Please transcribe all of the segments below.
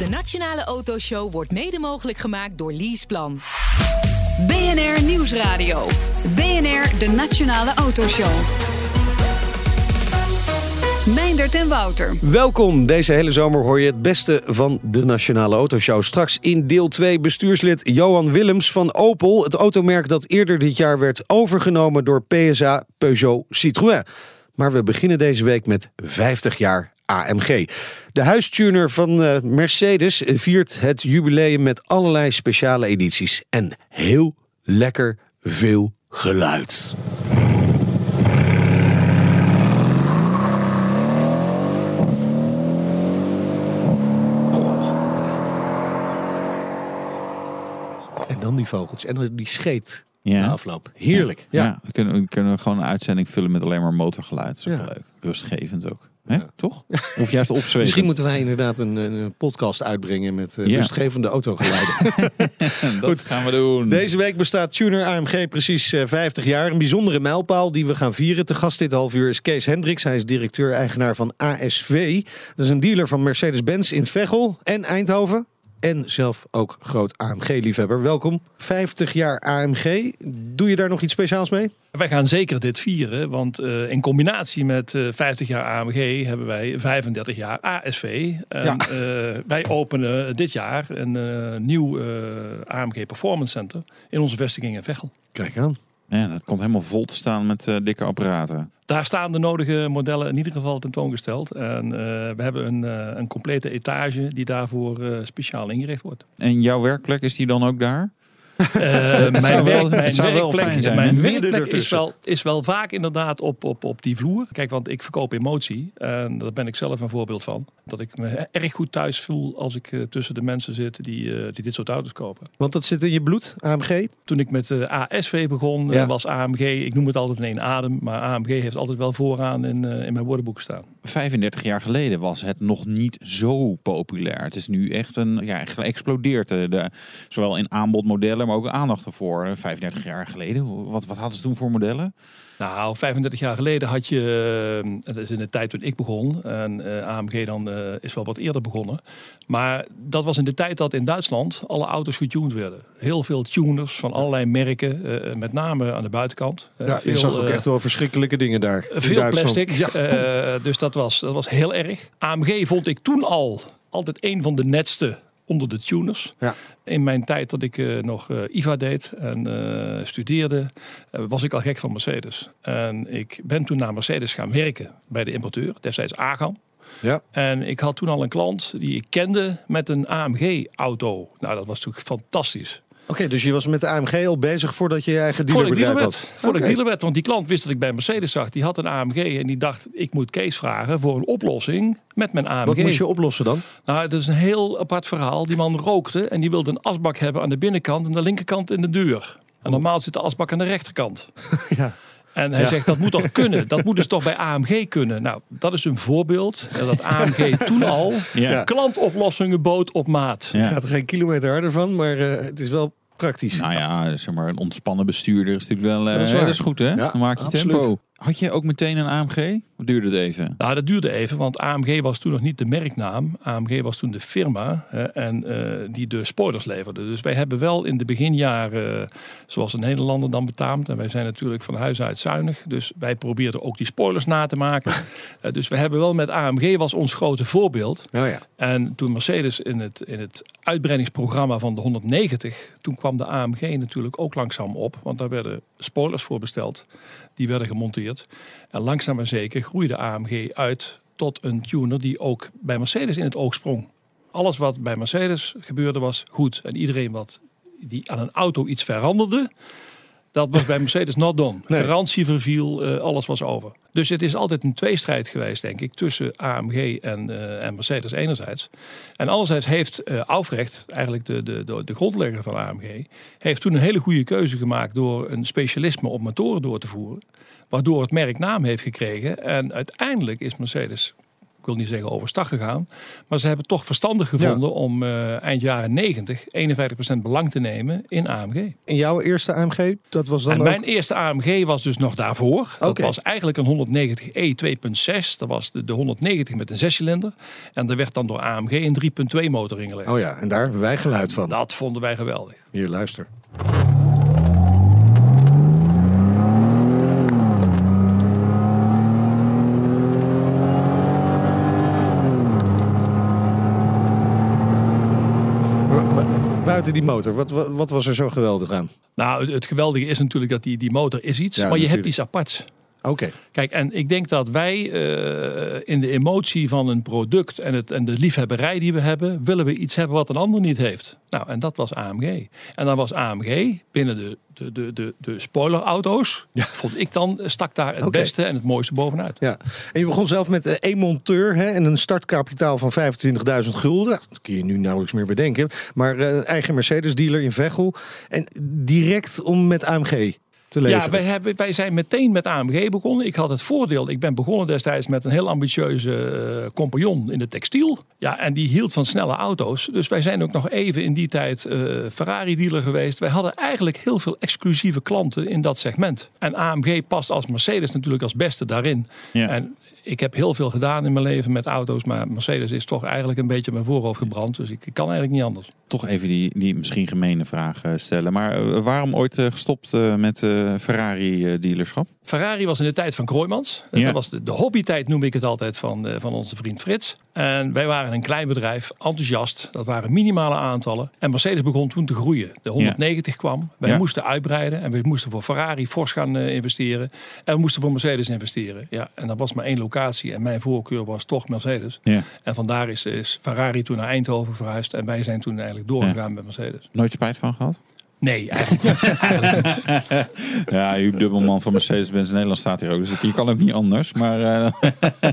De Nationale Autoshow wordt mede mogelijk gemaakt door Leaseplan. BNR Nieuwsradio. BNR, de Nationale Autoshow. Meindert en Wouter. Welkom. Deze hele zomer hoor je het beste van de Nationale Autoshow. Straks in deel 2 bestuurslid Johan Willems van Opel. Het automerk dat eerder dit jaar werd overgenomen door PSA Peugeot Citroën. Maar we beginnen deze week met 50 jaar AMG. De huistuner van uh, Mercedes viert het jubileum met allerlei speciale edities. En heel lekker veel geluid. En dan die vogels. En dan die scheet Ja. na afloop. Heerlijk. Ja. Ja. we, kunnen, we kunnen gewoon een uitzending vullen met alleen maar motorgeluid. Dat is ook leuk. Rustgevend ook. Hè? Ja. Toch? Of juist. Misschien moeten wij inderdaad een, een podcast uitbrengen met uh, Ja. rustgevende autogeluiden. Dat gaan we doen. Deze week bestaat Tuner AMG precies eh, 50 jaar. Een bijzondere mijlpaal die we gaan vieren. Te gast dit half uur is Kees Hendricks. Hij is directeur-eigenaar van ASV. Dat is een dealer van Mercedes-Benz in Veghel en Eindhoven. En zelf ook groot AMG-liefhebber. Welkom. 50 jaar AMG. Doe je daar nog iets speciaals mee? Wij gaan zeker dit vieren, want eh, in combinatie met eh 50 jaar AMG hebben wij 35 jaar ASV. En, Ja. eh, wij openen dit jaar een eh, nieuw eh, AMG Performance Center in onze vestiging in Veghel. Kijk aan. Ja, dat komt helemaal vol te staan met eh, dikke apparaten. Daar staan de nodige modellen in ieder geval tentoongesteld. En eh, we hebben een, eh, een complete etage die daarvoor speciaal ingericht wordt. En jouw werkplek, is die dan ook daar? Eh, mijn wel- werk, het mijn werkplek, zijn, mijn werkplek is, wel, is wel vaak inderdaad op, op, op die vloer. Kijk, want ik verkoop emotie. En daar ben ik zelf een voorbeeld van. Dat ik me erg goed thuis voel als ik eh, tussen de mensen zit die, eh, die dit soort auto's kopen. Want dat zit in je bloed, AMG. Toen ik met de ASV begon, Ja. was AMG, ik noem het altijd in één adem. Maar AMG heeft altijd wel vooraan in, eh, in mijn woordenboek staan. 35 jaar geleden was het nog niet zo populair. Het is nu echt een ja, geëxplodeerd. De, de, zowel in aanbodmodellen, maar ook aandacht ervoor. 35 jaar geleden, wat, wat hadden ze toen voor modellen? Nou, 35 jaar geleden had je, eh, het is in de tijd toen ik begon, en eh, AMG dan eh, is wel wat eerder begonnen. Maar dat was in de tijd dat in Duitsland alle auto's getuned werden. Heel veel tuners van allerlei merken, eh, met name aan de buitenkant. Eh, Ja, je zag ook eh, echt wel verschrikkelijke dingen daar. veel plastic. Ja. Eh, dus dat was, dat was heel erg. AMG vond ik toen al altijd een van de netste onder de tuners. Ja. In mijn tijd dat ik eh, nog eh, IVA deed en eh, studeerde, was ik al gek van Mercedes. En ik ben toen naar Mercedes gaan werken bij de importeur, destijds Agam. Ja. En ik had toen al een klant die ik kende met een AMG-auto. Nou, dat was natuurlijk fantastisch. Oké, dus je was met de AMG al bezig voordat je je eigen dealerbedrijf dealer werd. had. Voordat ik dealer werd. Want die klant wist dat ik bij Mercedes zag. Die had een AMG en die dacht, ik moet Kees vragen voor een oplossing met mijn AMG. Wat moest je oplossen dan? Nou, het is een heel apart verhaal. Die man rookte en die wilde een asbak hebben aan de binnenkant en de linkerkant in de deur. En normaal zit de asbak aan de rechterkant. Ja. En hij Ja. zegt, dat moet toch kunnen? Dat moet dus toch bij AMG kunnen? Nou, dat is een voorbeeld. Dat AMG toen al Ja. klantoplossingen bood op maat. Ja. Gaat er geen kilometer harder van, maar eh, het is wel praktisch. Nou ja, zeg maar, een ontspannen bestuurder is natuurlijk wel. eh, Dat is dat, waar. is goed, hè? Dan maak je absoluut. tempo. Had je ook meteen een AMG? Hoe duurde het even? Nou, dat duurde even, want AMG was toen nog niet de merknaam. AMG was toen de firma hè, en eh, die de spoilers leverde. Dus wij hebben wel in de beginjaren, eh, zoals een Nederlander dan betaamt. En wij zijn natuurlijk van huis uit zuinig. Dus wij probeerden ook die spoilers na te maken. Eh, dus we hebben wel met AMG was ons grote voorbeeld. Nou ja. En toen Mercedes in het, in het uitbreidingsprogramma van de 190, toen kwam de AMG natuurlijk ook langzaam op. Want daar werden spoilers voor besteld. Die werden gemonteerd. En langzaam maar zeker groeide AMG uit tot een tuner die ook bij Mercedes in het oog sprong. Alles wat bij Mercedes gebeurde was goed. En iedereen wat die aan een auto iets veranderde, dat was bij Mercedes not done. Nee. Garantie verviel, eh, alles was over. Dus het is altijd een tweestrijd geweest, denk ik, tussen AMG en, eh, en Mercedes enerzijds. En anderzijds heeft eh Aufrecht, eigenlijk de, de, de, de grondlegger van AMG, heeft toen een hele goede keuze gemaakt door een specialisme op motoren door te voeren. Waardoor het merk naam heeft gekregen. En uiteindelijk is Mercedes wil niet zeggen overstag gegaan. Maar ze hebben toch verstandig gevonden om eh, eind jaren 90 51% belang te nemen in AMG. En jouw eerste AMG, dat was dan En ook... mijn eerste AMG was dus nog daarvoor. Dat Oké. was eigenlijk een 190e 2.6. Dat was de, de 190 met een zescilinder. En er werd dan door AMG een 3.2 motor ingelegd. Oh ja, en daar hebben wij geluid van. Dat vonden wij geweldig. Hier, luister. Buiten die motor, wat, wat, wat was er zo geweldig aan? Nou, het, geweldige is natuurlijk dat die, die motor is iets. Ja, maar je hebt iets aparts. Oké, Kijk, en ik denk dat wij eh, in de emotie van een product en, het, en de liefhebberij die we hebben, willen we iets hebben wat een ander niet heeft. Nou, en dat was AMG. En dan was AMG binnen de, de, de, de, de spoilerauto's, Ja. vond ik dan, stak daar het beste en het mooiste bovenuit. ja. En je begon zelf met eh, één monteur hè, en een startkapitaal van 25.000 gulden. Dat kun je nu nauwelijks meer bedenken. Maar eh, eigen Mercedes-dealer in Veghel. En direct om met AMG te leveren. Ja, wij, hebben, wij zijn meteen met AMG begonnen. Ik had het voordeel, ik ben begonnen destijds met een heel ambitieuze eh, compagnon in de textiel. Ja, en die hield van snelle auto's. Dus wij zijn ook nog even in die tijd eh, Ferrari-dealer geweest. Wij hadden eigenlijk heel veel exclusieve klanten in dat segment. En AMG past als Mercedes natuurlijk als beste daarin. Ja. En ik heb heel veel gedaan in mijn leven met auto's. Maar Mercedes is toch eigenlijk een beetje mijn voorhoofd gebrand. Dus ik, ik kan eigenlijk niet anders. Toch even die, die misschien gemene vraag eh, stellen. Maar waarom ooit gestopt met Ferrari-dealerschap? Ferrari was in de tijd van Kroijmans. Ja. Dat was de, de hobbytijd, noem ik het altijd, van, eh, van onze vriend Frits. En wij waren een klein bedrijf, enthousiast. Dat waren minimale aantallen. En Mercedes begon toen te groeien. De 190 kwam. Wij Ja. moesten uitbreiden. En we moesten voor Ferrari fors gaan eh, investeren. En we moesten voor Mercedes investeren. Ja, en dat was maar één locatie. En mijn voorkeur was toch Mercedes. Ja. En vandaar is, is Ferrari toen naar Eindhoven verhuisd. En wij zijn toen eigenlijk doorgegaan met Mercedes. Nooit spijt van gehad? Nee, eigenlijk niet. Eigenlijk niet. Ja, u dubbelman van Mercedes-Benz Nederland staat hier ook. Dus je kan ook niet anders. Maar eh,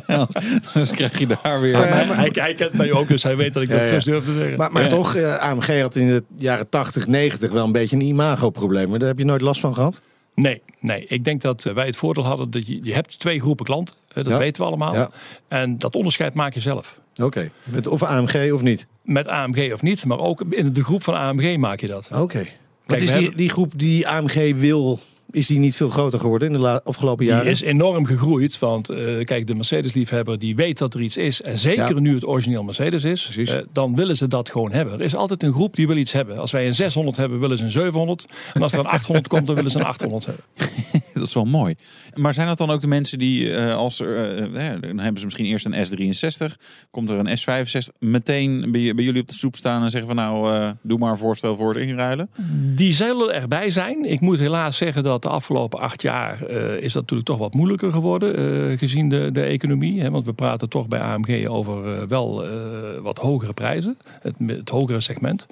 anders krijg je daar weer... Ja, Maar hij, hij kent mij ook, dus hij weet dat ik dat Ja, durf te zeggen. Maar, maar Ja. toch, eh, AMG had in de jaren 80, 90 wel een beetje een imagoprobleem. Maar daar heb je nooit last van gehad? Nee, nee, ik denk dat eh, wij het voordeel hadden dat je, je hebt twee groepen klanten. hè, Dat Ja. weten we allemaal. Ja. En dat onderscheid maak je zelf. Oké, bent of AMG of niet? Met AMG of niet, maar ook in de groep van AMG maak je dat. Oké. Kijk, is we die, die groep die AMG wil, is die niet veel groter geworden in de afgelopen Die jaren? is enorm gegroeid, want eh, kijk, de Mercedes-liefhebber die weet dat er iets is. En zeker Ja. nu het origineel Mercedes is, eh, dan willen ze dat gewoon hebben. Er is altijd een groep die wil iets hebben. Als wij een 600 hebben, willen ze een 700. En als er een 800 komt, dan willen ze een 800 hebben. Dat is wel mooi. Maar zijn dat dan ook de mensen die, eh, als er, dan hebben ze misschien eerst een S63, komt er een S65, meteen bij, bij jullie op de stoep staan en zeggen van nou, eh, doe maar een voorstel voor het inruilen? Die zullen erbij zijn. Ik moet helaas zeggen dat de afgelopen acht jaar eh, is dat natuurlijk toch wat moeilijker geworden. eh, gezien de, de economie. Hè, want we praten toch bij AMG over eh, wel wat hogere prijzen. Het, het hogere segment.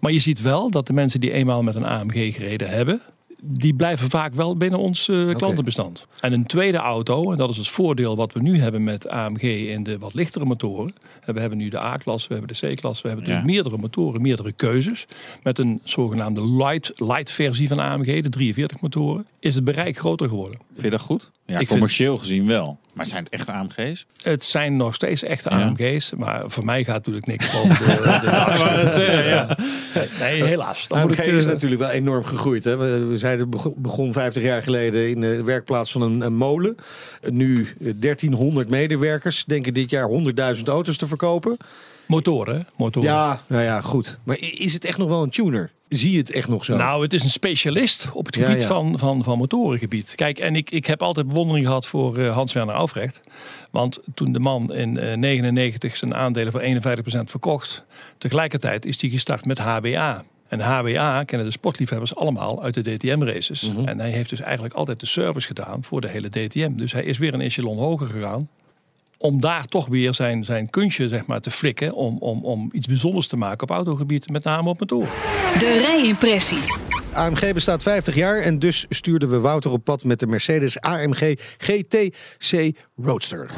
Maar je ziet wel dat de mensen die eenmaal met een AMG gereden hebben. Die blijven vaak wel binnen ons eh, klantenbestand. En een tweede auto, en dat is het voordeel wat we nu hebben met AMG in de wat lichtere motoren. We hebben nu de A-klas, we hebben de C-klas, we hebben natuurlijk meerdere motoren, meerdere keuzes. Met een zogenaamde light, light versie van AMG, de 43 motoren, is het bereik groter geworden. Vind je dat goed? Ja, commercieel gezien wel. Maar zijn het echt AMG's? Het zijn nog steeds echte Ja. AMG's, maar voor mij gaat natuurlijk niks boven de, de DAX. ja. Nee, helaas. Dan moet AMG ik, eh, is natuurlijk wel enorm gegroeid. Hè? We, zeiden bego- begon 50 jaar geleden in de werkplaats van een, een molen. Nu eh, 1300 medewerkers. Denken dit jaar 100.000 auto's te verkopen. Motoren, motoren. Ja, nou ja, goed. Maar is het echt nog wel een tuner? Zie je het echt nog zo? Nou, het is een specialist op het gebied ja. Van, van, van motorengebied. Kijk, en ik, ik heb altijd bewondering gehad voor eh, Hans-Werner Aufrecht. Want toen de man in eh 99 zijn aandelen voor 51% verkocht... tegelijkertijd is hij gestart met HWA. En HWA kennen de sportliefhebbers allemaal uit de DTM-races. Mhm. En hij heeft dus eigenlijk altijd de service gedaan voor de hele DTM. Dus hij is weer een echelon hoger gegaan om daar toch weer zijn, zijn kunstje zeg maar, te flikken. Om, om, om iets bijzonders te maken op autogebied, met name op motoren. De rijimpressie. AMG bestaat 50 jaar en dus stuurden we Wouter op pad met de Mercedes AMG GTC Roadster.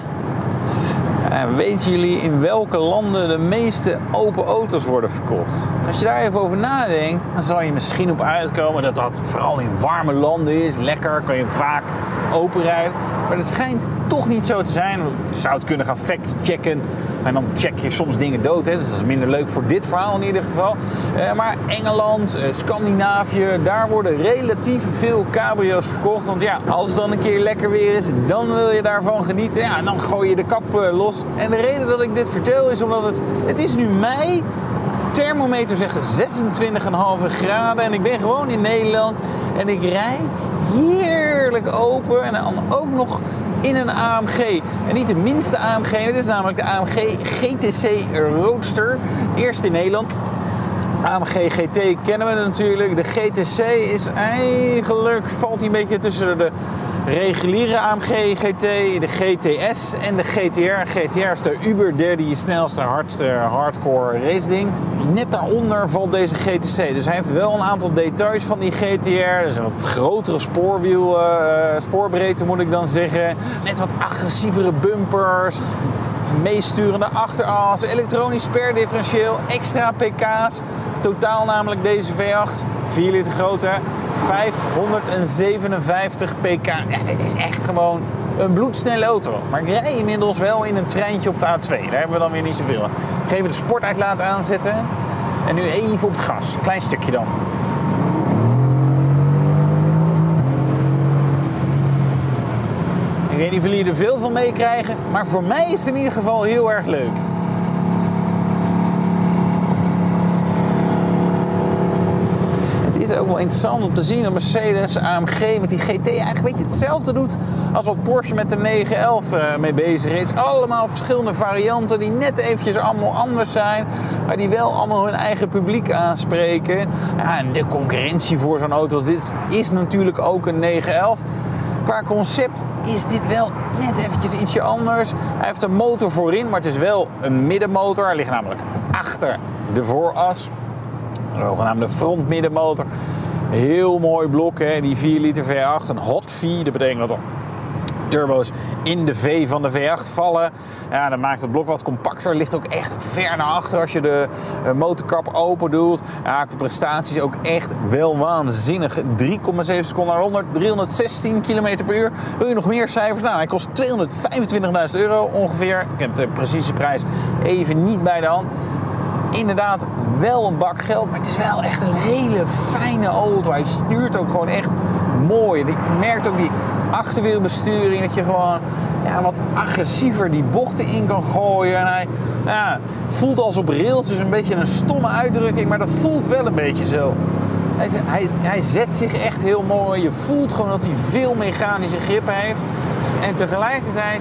Eh, weten jullie in welke landen de meeste open auto's worden verkocht? Als je daar even over nadenkt, dan zal je misschien op uitkomen dat dat vooral in warme landen is. Lekker, kan je vaak open rijden. Maar dat schijnt toch niet zo te zijn. Je zou het kunnen gaan fact-checken. En dan check je soms dingen dood. Hè. Dus dat is minder leuk voor dit verhaal in ieder geval. Eh, maar Engeland, eh, Scandinavië, daar worden relatief veel cabrio's verkocht. Want ja, als het dan een keer lekker weer is, dan wil je daarvan genieten. Ja, en dan gooi je de kap eh, los. En de reden dat ik dit vertel is omdat het... Het is nu mei thermometer zegt 26,5 graden en ik ben gewoon in Nederland en ik rij heerlijk open en dan ook nog in een AMG. En niet de minste AMG, dit is namelijk de AMG GTC Roadster. Eerst in Nederland. AMG GT kennen we natuurlijk. De GTC is eigenlijk, valt hij een beetje tussen de reguliere AMG GT, de GTS en de GTR. GTR is de Uber derde snelste, hardste hardcore race ding. Net daaronder valt deze GTC. Dus hij heeft wel een aantal details van die GTR. Dus een wat grotere spoorwiel, uh, spoorbreedte moet ik dan zeggen. Net wat agressievere bumpers meesturende achteras, elektronisch sperdifferentieel, extra pk's. Totaal namelijk deze V8, 4 liter grote, 557 pk. Ja, dit is echt gewoon een bloedsnelle auto. Maar ik rij inmiddels wel in een treintje op de A2. Daar hebben we dan weer niet zoveel. Ik ga even de sportuitlaat aanzetten. En nu even op het gas. Klein stukje dan. Of jullie er veel van meekrijgen, maar voor mij is het in ieder geval heel erg leuk. Het is ook wel interessant om te zien dat Mercedes AMG met die GT eigenlijk een beetje hetzelfde doet als wat Porsche met de 911 eh, mee bezig is. Allemaal verschillende varianten die net eventjes allemaal anders zijn, maar die wel allemaal hun eigen publiek aanspreken. Ja, en de concurrentie voor zo'n auto als dit is natuurlijk ook een 911. Qua concept is dit wel net eventjes ietsje anders. Hij heeft een motor voorin, maar het is wel een middenmotor. Hij ligt namelijk achter de vooras. Een zogenaamde frontmiddenmotor. Heel mooi blok, hè? die 4 liter V8. Een hot V, dat betekent dat er turbo's in de V van de V8 vallen. Ja, dat maakt het blok wat compacter. Ligt ook echt ver naar achter als je de eh, motorkap open doet. Ja, de prestaties ook echt wel waanzinnig. 3,7 seconden naar 100, 316 km per uur. Wil je nog meer cijfers? Nou, hij kost 225.000 euro ongeveer. Ik heb de precieze prijs even niet bij de hand inderdaad wel een bak geld, maar het is wel echt een hele fijne auto. Hij stuurt ook gewoon echt mooi. Je merkt ook die achterwielbesturing, dat je gewoon ja, wat agressiever die bochten in kan gooien. En hij voelt als op rails, dus een beetje een stomme uitdrukking, maar dat voelt wel een beetje zo. Hij, hij, hij zet zich echt heel mooi. Je voelt gewoon dat hij veel mechanische grip heeft. En tegelijkertijd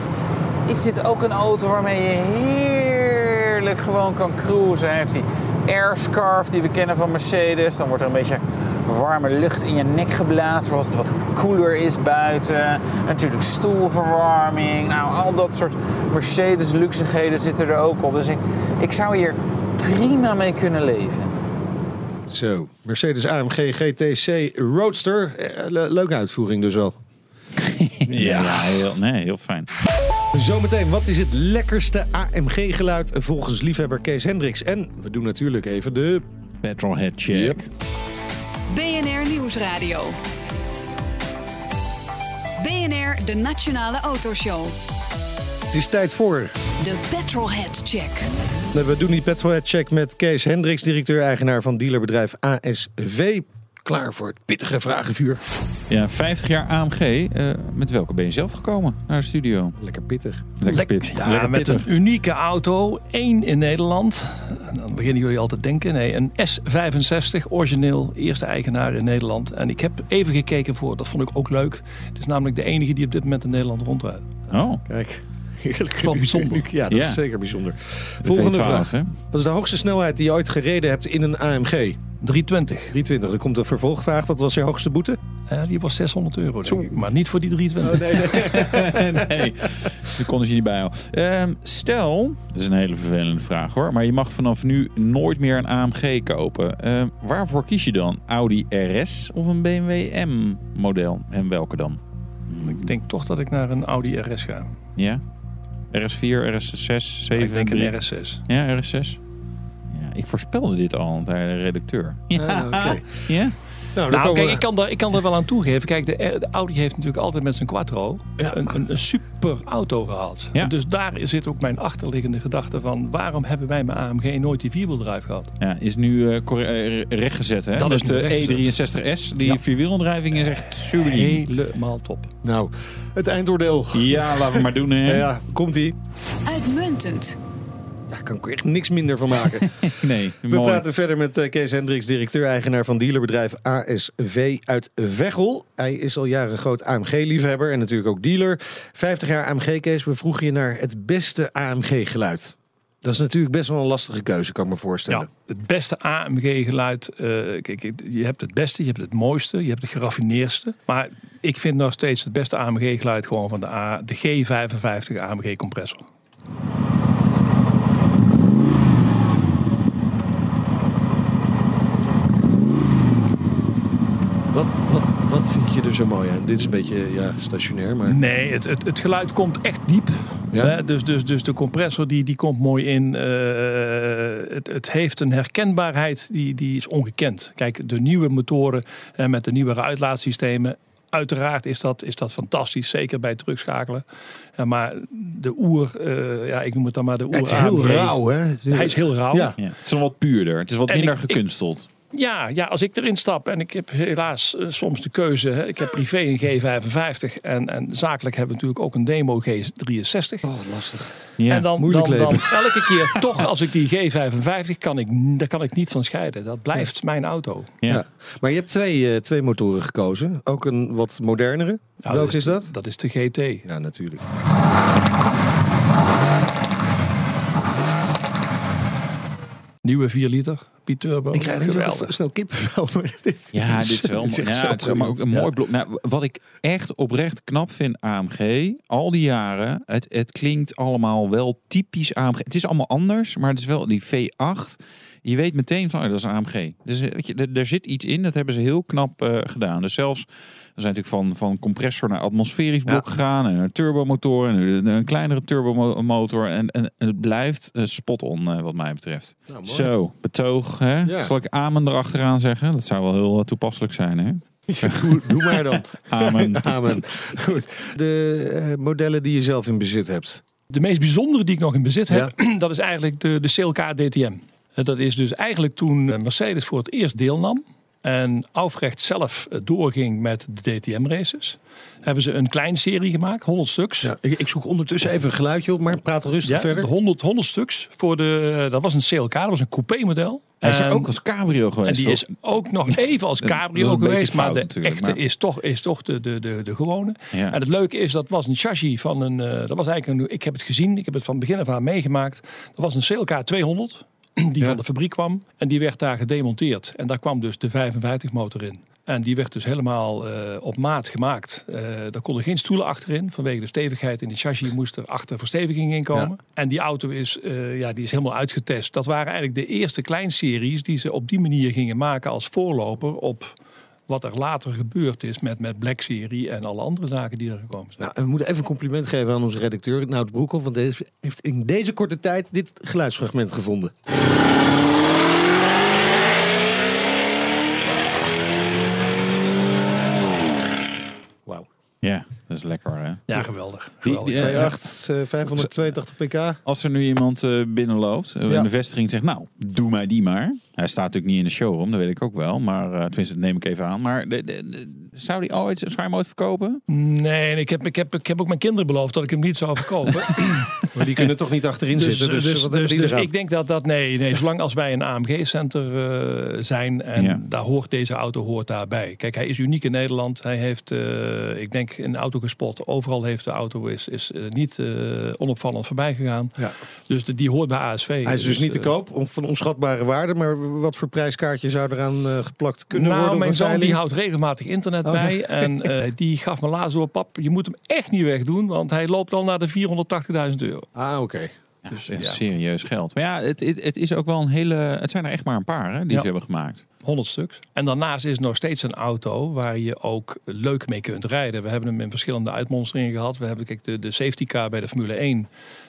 is dit ook een auto waarmee je heerlijk gewoon kan cruisen. Hij heeft die airscarf die we kennen van Mercedes. Dan wordt er een beetje warme lucht in je nek geblazen als het wat koeler is buiten. Natuurlijk stoelverwarming. Nou, al dat soort Mercedes luxigheden zitten er ook op. Dus ik, ik zou hier prima mee kunnen leven. Zo, Mercedes AMG GTC Roadster. Eh, le- leuke uitvoering dus wel. Ja, heel, nee, heel fijn. Zometeen, wat is het lekkerste AMG-geluid volgens liefhebber Kees Hendricks? En we doen natuurlijk even de... Petrolhead check. Yep. BNR Nieuwsradio. BNR, de Nationale Autoshow. Het is tijd voor... De Petrolhead Check. We doen die petrolhead check met Kees Hendricks, directeur-eigenaar van dealerbedrijf ASV. Klaar voor het pittige vragenvuur. Ja, 50 jaar AMG. eh, met welke ben je zelf gekomen naar de studio? Lekker pittig. Lekker Lek- pit. Ja, Lekker met pittig. een unieke auto. één in Nederland. Dan beginnen jullie al te denken. Nee, een S65, origineel, eerste eigenaar in Nederland. En ik heb even gekeken voor, dat vond ik ook leuk. Het is namelijk de enige die op dit moment in Nederland rondrijdt. Oh, Kijk, heerlijk. Bijzonder. Ja, dat Ja. is zeker bijzonder. de Volgende V12, vraag. hè? Wat is de hoogste snelheid die je ooit gereden hebt in een AMG? 320. 320. Er komt een vervolgvraag. Wat was je hoogste boete? Eh, die was 600 euro, denk ik. Maar niet voor die 320. nee, die konden ze niet bijhouden. Ehm, stel, dat is een hele vervelende vraag hoor, maar je mag vanaf nu nooit meer een AMG kopen. Ehm, waarvoor kies je dan? Audi RS of een BMW M-model? En welke dan? Ik denk toch dat ik naar een Audi RS ga. Ja? RS4, RS6, 7, ik denk 3? een RS6. Ja, RS6. Ik voorspelde dit al bij de redacteur. Ja, Ah, oké. ja? Nou, kijk, we- ik kan, daar, ik kan daar wel aan toegeven. Kijk, de, de Audi heeft natuurlijk altijd met zijn Quattro Ja. een, een, een super auto gehad. Ja. Dus daar zit ook mijn achterliggende gedachte van... waarom hebben wij met AMG nooit die vierwieldrive gehad? Ja, is nu eh, eh, rechtgezet. Hè? Dat nu de rechtgezet. E63S. Die Ja. is echt subliem. Helemaal top. Nou, het eindoordeel. Ja, laten we maar doen. Hè? Ja, ja, komt-ie. Uitmuntend. Daar kan ik er echt niks minder van maken. Nee, We mooi. praten verder met eh, Kees Hendricks, directeur-eigenaar van dealerbedrijf ASV uit Veghel. Hij is al jaren groot AMG-liefhebber en natuurlijk ook dealer. 50 jaar AMG, Kees. We vroegen je naar het beste AMG-geluid. Dat is natuurlijk best wel een lastige keuze, kan ik me voorstellen. Ja, het beste AMG-geluid. eh, kijk, je hebt het beste, je hebt het mooiste, je hebt het geraffineerdste. Maar ik vind nog steeds het beste AMG-geluid gewoon van de, A, de G55 AMG-compressor. Wat, wat, wat vind je er zo mooi aan? Dit is een beetje ja, stationair, maar... Nee, het, het, het geluid komt echt diep. Ja? Hè, dus, dus, dus de compressor die, die komt mooi in. Eh, het, het heeft een herkenbaarheid die, die is ongekend. Kijk, de nieuwe motoren eh, met de nieuwere uitlaatsystemen. Uiteraard is dat, is dat fantastisch, zeker bij terugschakelen. Ja, maar de oer, eh, ja, ik noem het dan maar de oer het is heel AMG. rauw, hè? Hij is heel rauw. Ja. Ja, het is wel wat puurder. Het is wat En minder ik- ik- gekunsteld. Ja, ja, als ik erin stap en ik heb helaas eh, soms de keuze. Hè, ik heb privé een G55 en, en zakelijk hebben we natuurlijk ook een demo G63. Oh, wat lastig. Ja. en dan, moeilijk dan, dan leven. elke keer toch als ik die G55 kan ik, daar kan ik niet van scheiden. Dat blijft mijn auto. ja. Ja. Maar je hebt twee, eh, twee motoren gekozen. Ook een wat modernere. Nou, Welke is dat? Dat is de GT. Ja, natuurlijk. Nieuwe 4 liter, Biturbo. Ik krijg Geweldig. snel kippenvel. Maar dit Ja, dit is wel. Ja, het is maar ook een mooi blok. Nou, wat ik echt oprecht knap vind AMG, al die jaren, het, het klinkt allemaal wel typisch AMG. Het is allemaal anders, maar het is wel die V8. Je weet meteen van, oh, dat is een AMG. Dus eh, weet je, er, er zit iets in, dat hebben ze heel knap eh, gedaan. Dus zelfs, zijn natuurlijk van, van compressor naar atmosferisch blok Ja. gegaan. En een turbomotor en een, een kleinere turbomotor. En, en, en het blijft eh, spot-on eh, wat mij betreft. Nou. Zo, betoog. Hè? Ja. Zal ik amen erachteraan zeggen? Dat zou wel heel eh, toepasselijk zijn. Hè? doe, doe maar dan. Amen. Amen. Goed. De eh, modellen die je zelf in bezit hebt. De meest bijzondere die ik nog in bezit heb, dat is eigenlijk de, de CLK DTM. Dat is dus eigenlijk toen Mercedes voor het eerst deelnam. En Aufrecht zelf eh, doorging met de DTM-races. Hebben ze een klein serie gemaakt, 100 stuks. Ja, ik, ik zoek ondertussen even een geluidje op, maar praat rustig Ja, verder. 100, 100 stuks. Voor de, dat was een CLK, dat was een coupé-model. Hij is En- ook als cabrio En geweest. die is ook nog even als cabrio geweest. Maar de echte maar- is toch, is toch de, de, de, de gewone. Ja. En het leuke is, dat was een chassis van een... eh, dat was eigenlijk een, ik heb het gezien, ik heb het van begin af aan meegemaakt. Dat was een CLK 200, die Ja. van de fabriek kwam. En die werd daar gedemonteerd. En daar kwam dus de 55 motor in. En die werd dus helemaal eh, op maat gemaakt. Eh daar konden geen stoelen achterin. Vanwege de stevigheid in de chassis moest er achter versteviging in komen. En die auto is, eh, ja, die is helemaal uitgetest. Dat waren eigenlijk de eerste kleinseries die ze op die manier gingen maken als voorloper op wat er later gebeurd is met, met Black Serie en alle andere zaken die er gekomen zijn. Nou, en we moeten even een compliment geven aan onze redacteur, Nout Broekhoff. Want deze heeft in deze korte tijd dit geluidsfragment gevonden. Wauw. Ja, dat is lekker hè. Ja, geweldig. Geweldig. die- Ja. 2.8, eh, 582 pk. Als er nu iemand eh, binnenloopt eh, Ja. in de vestiging zegt, nou, doe mij die maar. Hij staat natuurlijk niet in de showroom, dat weet ik ook wel. Maar eh, tenminste, dat neem ik even aan. Maar de, de- de- zou die ooit, zou je hem ooit verkopen? Nee, en ik heb, ik, heb, ik heb ook mijn kinderen beloofd dat ik hem niet zou verkopen. Maar die kunnen toch niet achterin Dus, zitten. Dus, dus, wat dus, dus ik denk dat dat nee, nee, zolang als wij een AMG-center eh, zijn en Ja. daar hoort deze auto hoort daarbij. Kijk, hij is uniek in Nederland. Hij heeft, eh, ik denk, een auto gespot. Overal heeft de auto is, is niet eh, onopvallend voorbij gegaan. Ja. Dus de, die hoort bij ASV. Hij is dus niet te koop, om, van onschatbare waarde. Maar wat voor prijskaartje zou eraan eh, geplakt kunnen nou, worden? mijn zoon die houdt regelmatig internet Oh, bij. En eh, die gaf me laatst door, pap, je moet hem echt niet wegdoen. Want hij loopt al naar de 480.000 euro. Ah, oké. Ja, Dus, ja. serieus geld. Maar ja, het, het, het is ook wel een hele. Het zijn er echt maar een paar hè, die Ja. ze hebben gemaakt. 100 stuks. En daarnaast is het nog steeds een auto waar je ook leuk mee kunt rijden. We hebben hem in verschillende uitmonsteringen gehad. We hebben kijk, de, de safety car bij de Formule 1.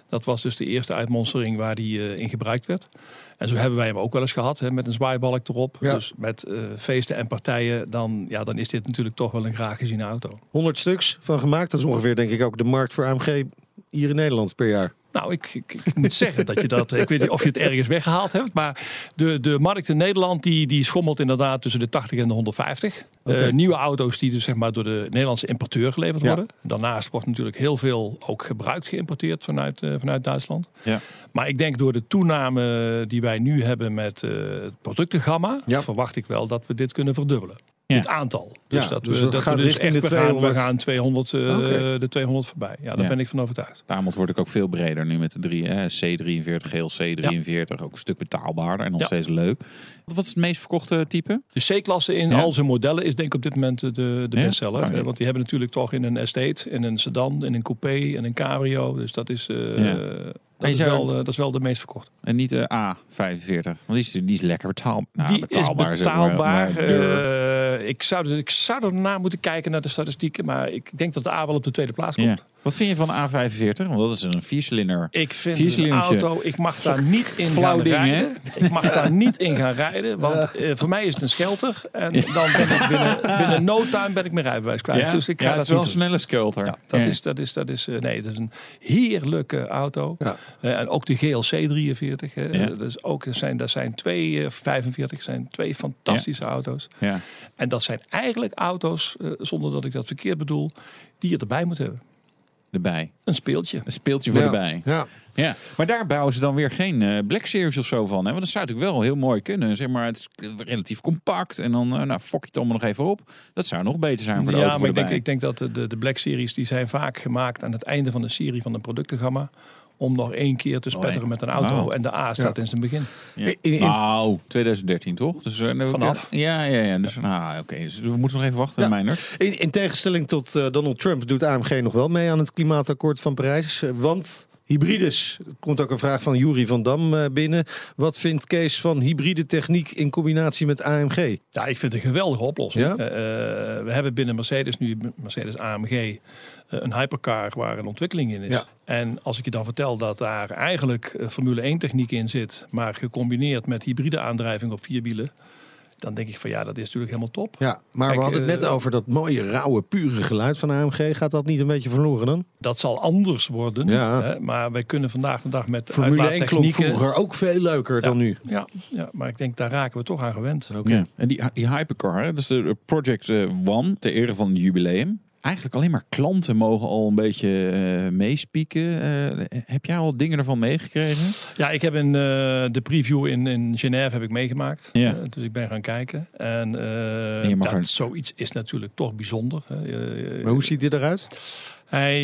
Dat was dus de eerste uitmonstering waar die eh, in gebruikt werd. En zo hebben wij hem ook wel eens gehad, hè, met een zwaaibalk erop. Ja. Dus met eh, feesten en partijen, dan, ja, dan is dit natuurlijk toch wel een graag geziene auto. 100 stuks van gemaakt. Dat is ongeveer denk ik ook de markt voor AMG hier in Nederland per jaar. Nou, ik, ik, ik moet zeggen dat je dat. Ik weet niet of je het ergens weggehaald hebt. Maar de, de markt in Nederland die, die schommelt inderdaad tussen de 80 en de 150. Oké. Eh, nieuwe auto's die dus zeg maar door de Nederlandse importeur geleverd Ja. worden. Daarnaast wordt natuurlijk heel veel ook gebruikt geïmporteerd vanuit, eh, vanuit Duitsland. Ja. Maar ik denk door de toename die wij nu hebben met eh, het productengamma, Ja. verwacht ik wel dat we dit kunnen verdubbelen. Ja. Dit aantal. Dus Ja, dat dus we, dat dat gaat we dus echt, de we gaan, we 200. gaan 200, eh, de 200 voorbij. Ja, daar Ja. ben ik van overtuigd. De aanbod wordt ook veel breder nu met de drie, hè, C43, geel C43. Ook een stuk betaalbaarder en nog Ja. steeds leuk. Wat is het meest verkochte type? De C-klasse in Ja. al zijn modellen is denk ik op dit moment de, de Ja? bestseller. Eh, Want die hebben natuurlijk toch in een estate, in een sedan, in een coupé, in een cabrio. Dus dat is, eh, Ja. dat, is wel, eh, dat is wel de meest verkocht. En niet de A45. Want die is, die is lekker betaal, nou, die betaalbaar. is zeg maar, betaalbaar. maar duur. Eh, ik, zou, ik zou erna moeten kijken naar de statistieken. Maar ik denk dat de A wel op de tweede plaats komt. Ja. Wat vind je van de A45? Want dat is een viercilinder. Ik vind een auto, ik mag daar niet in Flauw gaan ding, hè? rijden. Ik mag daar niet in gaan rijden, want eh, voor mij is het een schelter. En dan ben ik binnen, binnen no time ben ik mijn rijbewijs kwijt. Dus ik ga ja, het dat is wel een snelle skelter. Ja, dat Ja. is, dat is, dat is, eh, nee, dat is een heerlijke auto. Ja. Eh, en ook de GLC 43. hè. Ja. Dat, is ook, dat, zijn, dat zijn twee, eh, 45 zijn twee fantastische auto's. Ja. En dat zijn eigenlijk auto's, zonder dat ik dat verkeerd bedoel, die je erbij moet hebben. Erbij. Een speeltje. Een speeltje voor Ja. erbij. Ja. Ja, maar daar bouwen ze dan weer geen eh, Black Series of zo van. Hè? Want dat zou natuurlijk wel heel mooi kunnen. Zeg maar, het is relatief compact. En dan eh, nou, fok je het allemaal nog even op. Dat zou nog beter zijn voor de Ja, auto maar ik denk, ik denk dat de, de Black Series die zijn vaak gemaakt aan het einde van de serie van een productengamma. Om nog één keer te spetteren Oh, met een auto. En de A staat Ja. in zijn begin. Ja. In- in- Nou, 2013 toch? Dus, eh, nou, Vanaf. Ja, ja, ja. Dus, nou, oké. Dus we moeten nog even wachten, Ja. Meijner. In, in tegenstelling tot eh, Donald Trump doet AMG nog wel mee aan het klimaatakkoord van Parijs. Want hybrides, er komt ook een vraag van Jury van Dam eh, binnen. Wat vindt Kees van hybride techniek in combinatie met AMG? Ja, ik vind het een geweldige oplossing. Ja? Eh, eh, we hebben binnen Mercedes nu Mercedes AMG een hypercar waar een ontwikkeling in is. Ja. En als ik je dan vertel dat daar eigenlijk Formule 1 techniek in zit, maar gecombineerd met hybride aandrijving op vier wielen, dan denk ik van ja, dat is natuurlijk helemaal top. Ja, maar Kijk, we hadden het net eh, over dat mooie, rauwe, pure geluid van AMG. Gaat dat niet een beetje verloren dan? Dat zal anders worden. Ja. Hè, maar wij kunnen vandaag de dag met Formule 1 klonk uitlaattechnieken... vroeger ook veel leuker dan nu. Ja, ja, maar ik denk daar raken we toch aan gewend. Oké. Ja. En die, die hypercar, hè, dat is de Project eh, One, ter ere van het jubileum. Eigenlijk alleen maar klanten mogen al een beetje eh, meespieken. Eh, heb jij al dingen ervan meegekregen? Ja, ik heb in eh, de preview in, in Genève heb ik meegemaakt. Ja. Dus ik ben gaan kijken. En, eh, mag dat, er- zoiets is natuurlijk toch bijzonder. hè. Maar hoe ziet hij eruit? hij,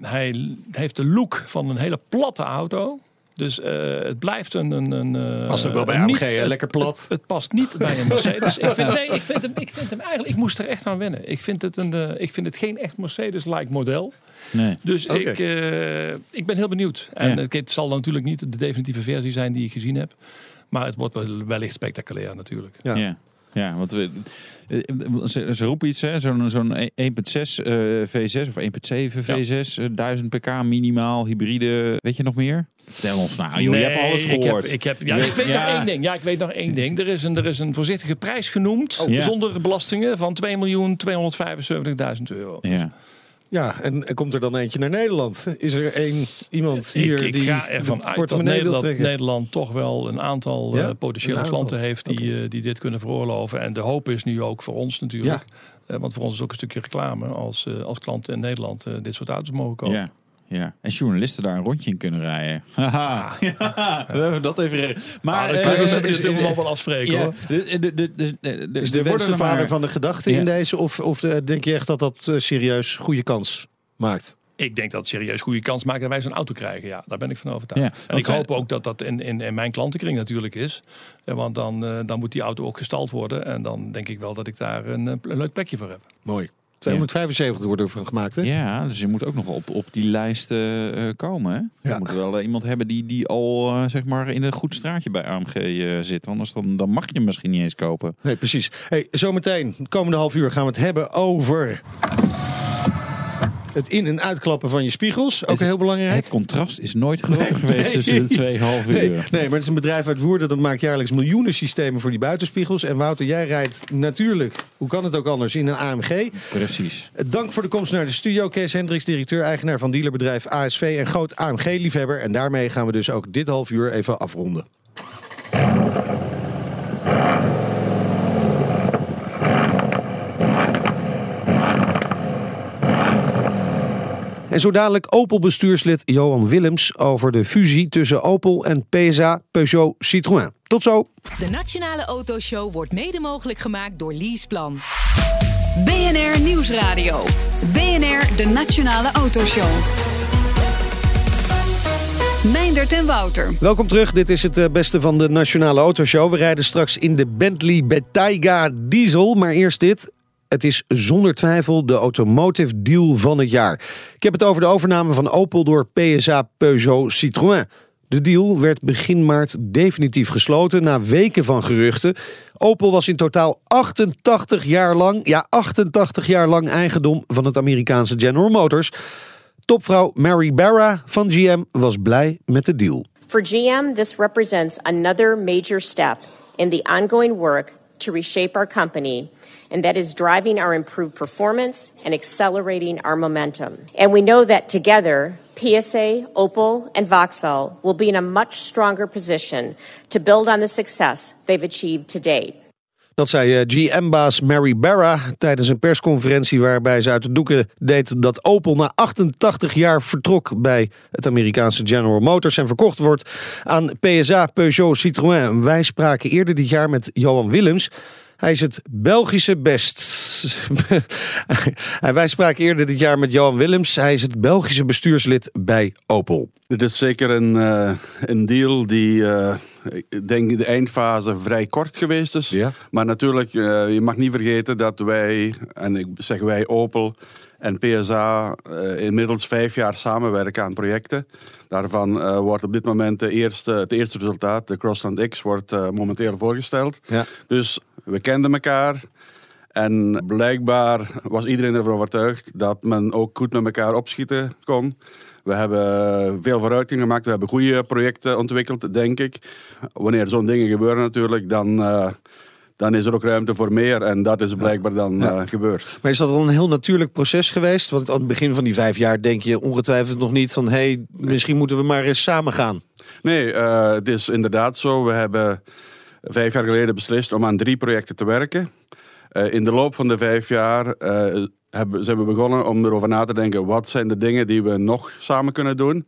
hij heeft de look van een hele platte auto. Dus eh, het blijft een... een, een eh, Past ook wel bij AMG, niet- hè? het- lekker plat. Het past niet bij een Mercedes. ik, vind, nee, ik, vind hem, ik vind hem eigenlijk... Ik moest er echt aan wennen. Ik vind het, een, eh, ik vind het geen echt Mercedes-like model. Nee. Dus ik, eh, ik ben heel benieuwd. En Ja. het, zal natuurlijk niet de definitieve versie zijn die ik gezien heb. Maar het wordt wel, wellicht spectaculair natuurlijk. Ja. Ja. Ja. want we, eh, ze, ze roepen iets, hè, zo'n zo'n 1.6 eh, V6 of 1.7 V6, eh, 1000 pk minimaal, hybride, weet je nog meer? Vertel ons nou, joh, je hebt alles ik heb, gehoord. ik heb, ja, ik weet ja. nog één ding. Ja, ik weet nog één ding. Er is een, er is een voorzichtige prijs genoemd, Ja. zonder belastingen, van 2.275.000 euro. Ja. Ja, en komt er dan eentje naar Nederland? Is er één iemand hier ik, ik die ga ervan uit dat Nederland, toch wel een aantal Ja, eh, potentiële een aantal. klanten heeft die, eh, die dit kunnen veroorloven. En de hoop is nu ook voor ons natuurlijk. eh, want voor ons is ook een stukje reclame als, eh, als klanten in Nederland eh, dit soort auto's mogen kopen. Ja. Ja, en journalisten daar een rondje in kunnen rijden. Haha. Ja, we hebben dat even. Maar dan eh, kunnen is- we is- het helemaal wel afspreken ja, hoor. Is de er wens de er vader maar- van de gedachte Ja. in deze? Of, of eh, denk je echt dat dat eh, serieus goede kans maakt? Ik denk dat het serieus goede kans maakt dat wij zo'n auto krijgen. Ja, daar ben ik van overtuigd. Ja, en ik hoop ook dat dat in, in, in mijn klantenkring natuurlijk is. Ja, want dan, eh, dan moet die auto ook gestald worden. En dan denk ik wel dat ik daar een, eh, een leuk plekje voor heb. Mooi. 275 wordt er van gemaakt, hè? Ja, dus je moet ook nog op, op die lijst eh, komen. Hè? Ja. Je moet wel eh, iemand hebben die, die al eh, zeg maar in een goed straatje bij AMG zit. Anders dan, dan mag je hem misschien niet eens kopen. Nee, precies. Hey, zometeen, de komende half uur, gaan we het hebben over het in- en uitklappen van je spiegels. Ook Het- heel belangrijk. Het contrast is nooit groter geweest nee. tussen de twee half Nee, uur. nee, maar het is een bedrijf uit Woerden dat maakt jaarlijks miljoenen systemen voor die buitenspiegels. En Wouter, jij rijdt natuurlijk, hoe kan het ook anders, in een AMG. Precies. Dank voor de komst naar de studio. Kees Hendricks, directeur-eigenaar van dealerbedrijf ASV en groot AMG-liefhebber. En daarmee gaan we dus ook dit half uur even afronden. En zo dadelijk Opel-bestuurslid Johan Willems over de fusie tussen Opel en PSA Peugeot Citroën. Tot zo. De Nationale Autoshow wordt mede mogelijk gemaakt door Leaseplan. BNR Nieuwsradio. BNR, de Nationale Autoshow. Meindert en Wouter. Welkom terug. Dit is het eh, beste van de Nationale Autoshow. We rijden straks in de Bentley Bentayga Diesel. Maar eerst dit. Het is zonder twijfel de automotive deal van het jaar. Ik heb het over de overname van Opel door PSA Peugeot Citroën. De deal werd begin maart definitief gesloten na weken van geruchten. Opel was in totaal 88 jaar lang, ja 88 jaar lang eigendom van het Amerikaanse General Motors. Topvrouw Mary Barra van GM was blij met de deal. For GM, this represents another major step in the ongoing work to reshape our company, and that is driving our improved performance and accelerating our momentum. And we know that together, PSA, Opel, and Vauxhall will be in a much stronger position to build on the success they've achieved to date. Dat zei eh, GM-baas Mary Barra tijdens een persconferentie waarbij ze uit de doeken deed dat Opel na 88 jaar vertrok bij het Amerikaanse General Motors en verkocht wordt aan PSA Peugeot Citroën. Wij spraken eerder dit jaar met Johan Willems. Hij is het Belgische best. Wij spraken eerder dit jaar met Johan Willems. Hij is het Belgische bestuurslid bij Opel. Dit is zeker een, eh, een deal die, eh, ik denk de eindfase vrij kort geweest is. Ja. Maar natuurlijk, eh, je mag niet vergeten dat wij, en ik zeg wij Opel en PSA, inmiddels vijf jaar samenwerken aan projecten. Daarvan wordt op dit moment de eerste, het eerste resultaat, de Crossland X, wordt momenteel voorgesteld. Ja. Dus we kenden elkaar. En blijkbaar was iedereen ervan overtuigd dat men ook goed met elkaar opschieten kon. We hebben veel vooruitgang gemaakt. We hebben goede projecten ontwikkeld, denk ik. Wanneer zo'n dingen gebeuren natuurlijk, dan, eh, dan is er ook ruimte voor meer. En dat is blijkbaar dan Ja. eh, gebeurd. Maar is dat dan een heel natuurlijk proces geweest? Want aan het begin van die vijf jaar denk je ongetwijfeld nog niet van... hé, hey, misschien moeten we maar eens samen gaan. Nee, eh, het is inderdaad zo. We hebben vijf jaar geleden beslist om aan drie projecten te werken. Eh, in de loop van de vijf jaar eh, hebben, zijn we begonnen om erover na te denken... wat zijn de dingen die we nog samen kunnen doen...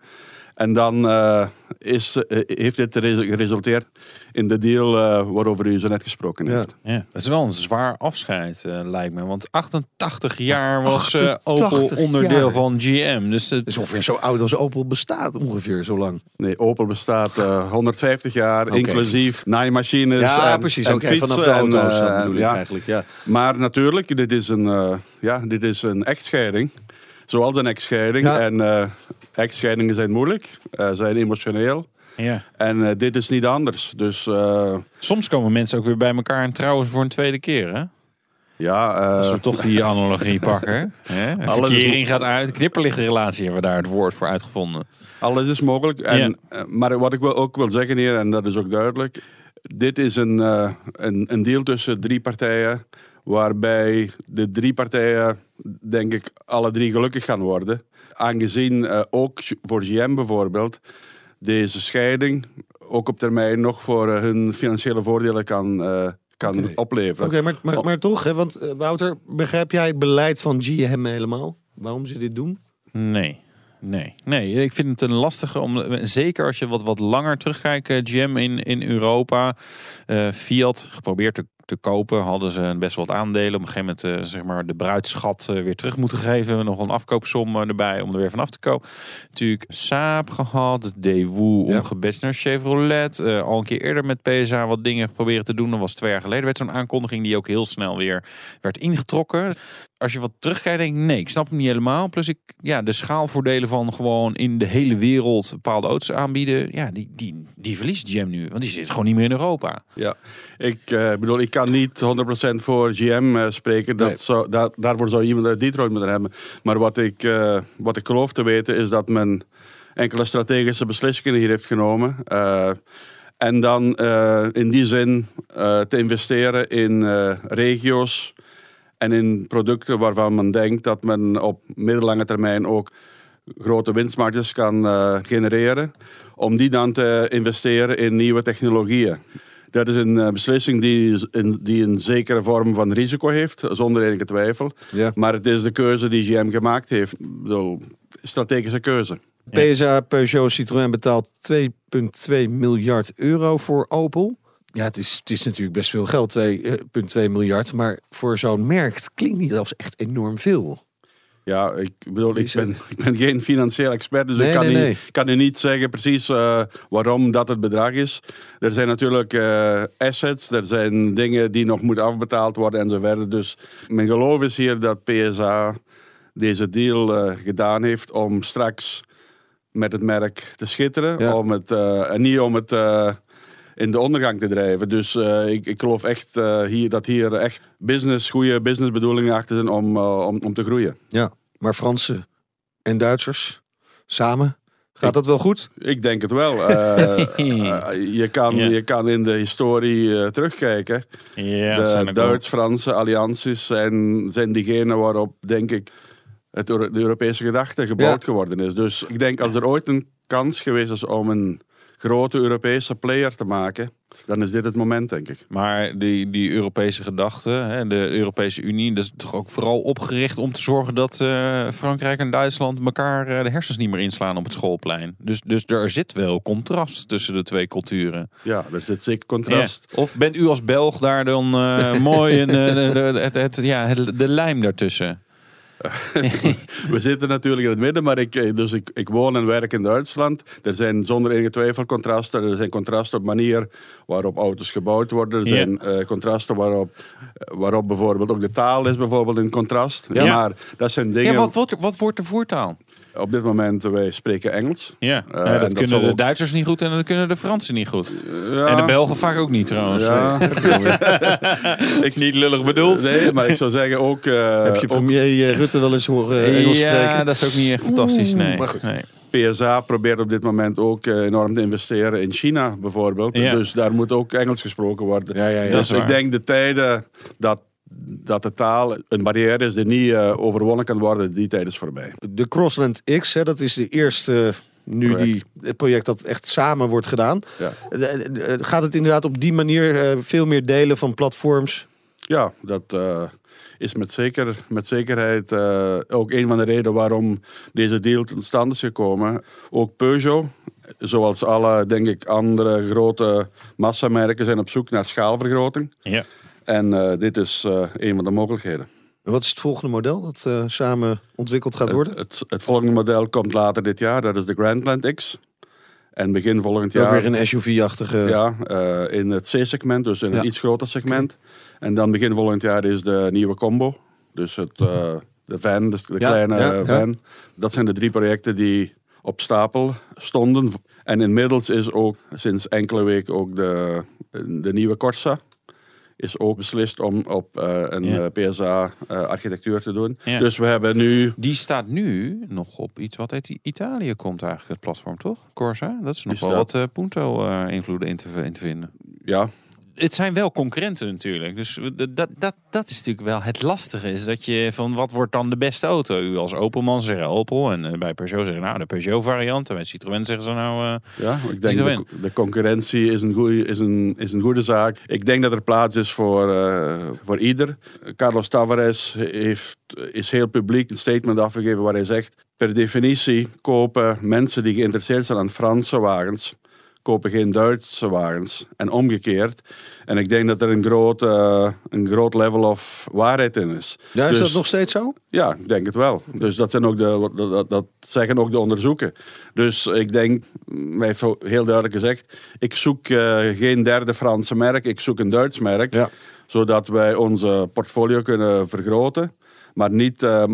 En dan eh, is, eh, heeft dit resu- geresulteerd in de deal eh, waarover u zo net gesproken Ja. heeft. Ja, het is wel een zwaar afscheid, eh, lijkt me. Want 88 jaar was eh, 88 Opel onderdeel jaar. van GM. Dus het is ongeveer zo oud als Opel bestaat, ongeveer zo lang. Nee, Opel bestaat eh, 150 jaar, inclusief naaimachines Ja, en, precies. en Oké, fietsen. vanaf de auto's bedoel ik ja. eigenlijk. Ja. Maar natuurlijk, dit is een, eh, ja, dit is een echtscheiding. Zoals een echtscheiding. Ja. En eh, echtscheidingen zijn moeilijk, eh, zijn emotioneel. ja. En eh, dit is niet anders. Dus eh, Soms komen mensen ook weer bij elkaar en trouwen ze voor een tweede keer. Hè? ja, eh, Als we toch die analogie pakken. Hè? Verkering gaat uit. Knipperlichtrelatie hebben we daar het woord voor uitgevonden. alles is mogelijk. En, maar wat ik wel, ook wil zeggen hier, en dat is ook duidelijk. Dit is een, eh, een, een deal tussen drie partijen. Waarbij de drie partijen, denk ik, alle drie gelukkig gaan worden. Aangezien eh, ook voor GM bijvoorbeeld deze scheiding ook op termijn nog voor eh, hun financiële voordelen kan, eh, kan opleveren. Oké, maar, maar, maar toch, hè, want Wouter, begrijp jij het beleid van GM helemaal? Waarom ze dit doen? Nee. Nee, nee, ik vind het een lastige om. Zeker als je wat, wat langer terugkijkt, GM in, in Europa. eh, Fiat geprobeerd te, te kopen, hadden ze best wel wat aandelen. Op een gegeven moment eh, zeg maar de bruidschat eh, weer terug moeten geven. Nog een afkoopsom eh, erbij om er weer vanaf te kopen. Natuurlijk Saab gehad, Daewoo Ja. omgebest naar Chevrolet. al een keer eerder met PSA wat dingen proberen te doen. Dat was twee jaar geleden. werd zo'n aankondiging die ook heel snel weer werd ingetrokken. Als je wat terugkijkt, denk ik, nee, ik snap hem niet helemaal. Plus ik, ja, de schaalvoordelen van gewoon in de hele wereld bepaalde auto's aanbieden, ja, die, die, die verliest GM nu. Want die zit gewoon niet meer in Europa. Ja, ik eh, bedoel, ik kan niet 100% voor GM eh, spreken. Dat Nee. zou, daar, daarvoor zou iemand uit Detroit moeten hebben. Maar wat ik, eh, wat ik geloof te weten is dat men enkele strategische beslissingen hier heeft genomen. En dan in die zin te investeren in regio's en in producten waarvan men denkt dat men op middellange termijn ook grote winstmarges kan eh, genereren. Om die dan te investeren in nieuwe technologieën. Dat is een eh, beslissing die een, die een zekere vorm van risico heeft, zonder enige twijfel. Ja. Maar het is de keuze die GM gemaakt heeft. Bedoel, strategische keuze. PSA Peugeot Citroën betaalt 2,2 miljard euro voor Opel. Ja, het is, het is natuurlijk best veel geld, 2,2 miljard. Maar voor zo'n merk het klinkt niet als echt enorm veel. Ja, ik bedoel, ik ben, ik ben geen financieel expert, dus Nee, ik kan, nee, niet, kan u niet zeggen precies eh, waarom dat het bedrag is. Er zijn natuurlijk eh, assets, er zijn dingen die nog moeten afbetaald worden en zo verder. Dus mijn geloof is hier dat PSA deze deal eh, gedaan heeft om straks met het merk te schitteren. Ja. Om het, eh, en niet om het eh, in de ondergang te drijven. Dus eh, ik, ik geloof echt eh, hier, dat hier echt business, goede businessbedoelingen achter zijn om, eh, om, om te groeien. Ja, maar Fransen en Duitsers samen, gaat dat wel goed? Ik denk het wel. Je, kan, je kan in de historie eh, terugkijken. Zijn de Duits-Franse allianties zijn, zijn diegene waarop, denk ik, het, de Europese gedachte gebouwd Ja. geworden is. Dus ik denk als er ooit een kans geweest is om een grote Europese player te maken, dan is dit het moment, denk ik. Maar die, die Europese gedachte, hè, de Europese Unie, dat is toch ook vooral opgericht om te zorgen dat eh, Frankrijk en Duitsland elkaar eh, de hersens niet meer inslaan op het schoolplein. Dus, dus er zit wel contrast tussen de twee culturen. Ja, er zit zeker contrast. Ja. Of bent u als Belg daar dan eh, mooi in het, het, ja, het- de lijm daartussen? We zitten natuurlijk in het midden, maar ik, eh, dus ik, ik woon en werk in Duitsland. Er zijn zonder enige twijfel contrasten. Er zijn contrasten op manier waarop auto's gebouwd worden. Er Ja. zijn eh, contrasten waarop, eh, waarop bijvoorbeeld ook de taal is bijvoorbeeld een contrast. Ja. Maar dat zijn dingen... Ja, wat, wat wordt de voertaal? Op dit moment, wij spreken Engels. Ja, Eh, Ja, dat dat kunnen zal de ook- Duitsers niet goed en dat kunnen de Fransen niet goed. Ja. En de Belgen vaak ook niet trouwens. Ja. ik niet lullig bedoeld. Nee, maar ik zou zeggen ook... eh, Heb je premier eh, Rutte wel eens horen Engels ja, spreken? dat is ook niet echt fantastisch. Nee. maar goed. Nee. PSA probeert op dit moment ook enorm te investeren in China bijvoorbeeld. Ja. Dus daar moet ook Engels gesproken worden. Ja, ja, ja. Dus ik denk de tijden dat, dat de taal een barrière is die niet eh, overwonnen kan worden, die tijd is voorbij. De Crossland X, hè, dat is de eerste eh, nu Project. die, het project dat echt samen wordt gedaan. Ja, Eh, Gaat het inderdaad op die manier eh, veel meer delen van platforms? ja dat eh, is met, zeker, met zekerheid eh, ook een van de redenen waarom deze deal tot stand is gekomen. Ook Peugeot, zoals alle, denk ik, andere grote massamerken, zijn op zoek naar schaalvergroting. Ja. En eh, dit is eh, een van de mogelijkheden. En wat is het volgende model dat eh, samen ontwikkeld gaat worden? Het, het, het volgende model komt later dit jaar, dat is de Grandland X. En begin volgend Ook jaar weer een SUV-achtige... ja, in het C-segment, dus in Ja. een iets groter segment. En dan begin volgend jaar is de nieuwe combo. Dus het, de van, dus de Ja, kleine ja. van. Dat zijn de drie projecten die op stapel stonden. En inmiddels is ook sinds enkele weken ook de, de nieuwe Corsa. Is ook beslist om op eh, een Ja. PSA-architectuur te doen. Ja. Dus we hebben nu Die staat nu nog op iets wat uit Italië komt eigenlijk, het platform, toch? Corsa? Dat is nog Is wel dat- wat eh, Punto-invloeden in te vinden. ja, Het zijn wel concurrenten natuurlijk. Dus dat, dat, dat is natuurlijk wel het lastige. Is dat je van wat wordt dan de beste auto? U als Opelman zeggen Opel. En eh, bij Peugeot zeggen nou de Peugeot variant. En bij Citroën zeggen ze nou... eh, Ja, ik denk Citroën. de, de concurrentie is een, goeie, is, een, is een goede zaak. Ik denk dat er plaats is voor, eh, voor ieder. Carlos Tavares heeft, is heel publiek een statement afgegeven waar hij zegt... Per definitie kopen mensen die geïnteresseerd zijn aan Franse wagens... kopen geen Duitse wagens en omgekeerd. En ik denk dat er een groot, eh, een groot level of waarheid in is. Ja, is Dus- dat nog steeds zo? ja, ik denk het wel. Dus dat, zijn ook de, dat, zeggen ook de onderzoeken. Dus ik denk, hij heeft heel duidelijk gezegd, ik zoek eh, geen derde Franse merk, ik zoek een Duits merk. Ja. Zodat wij onze portfolio kunnen vergroten. Maar niet, uh,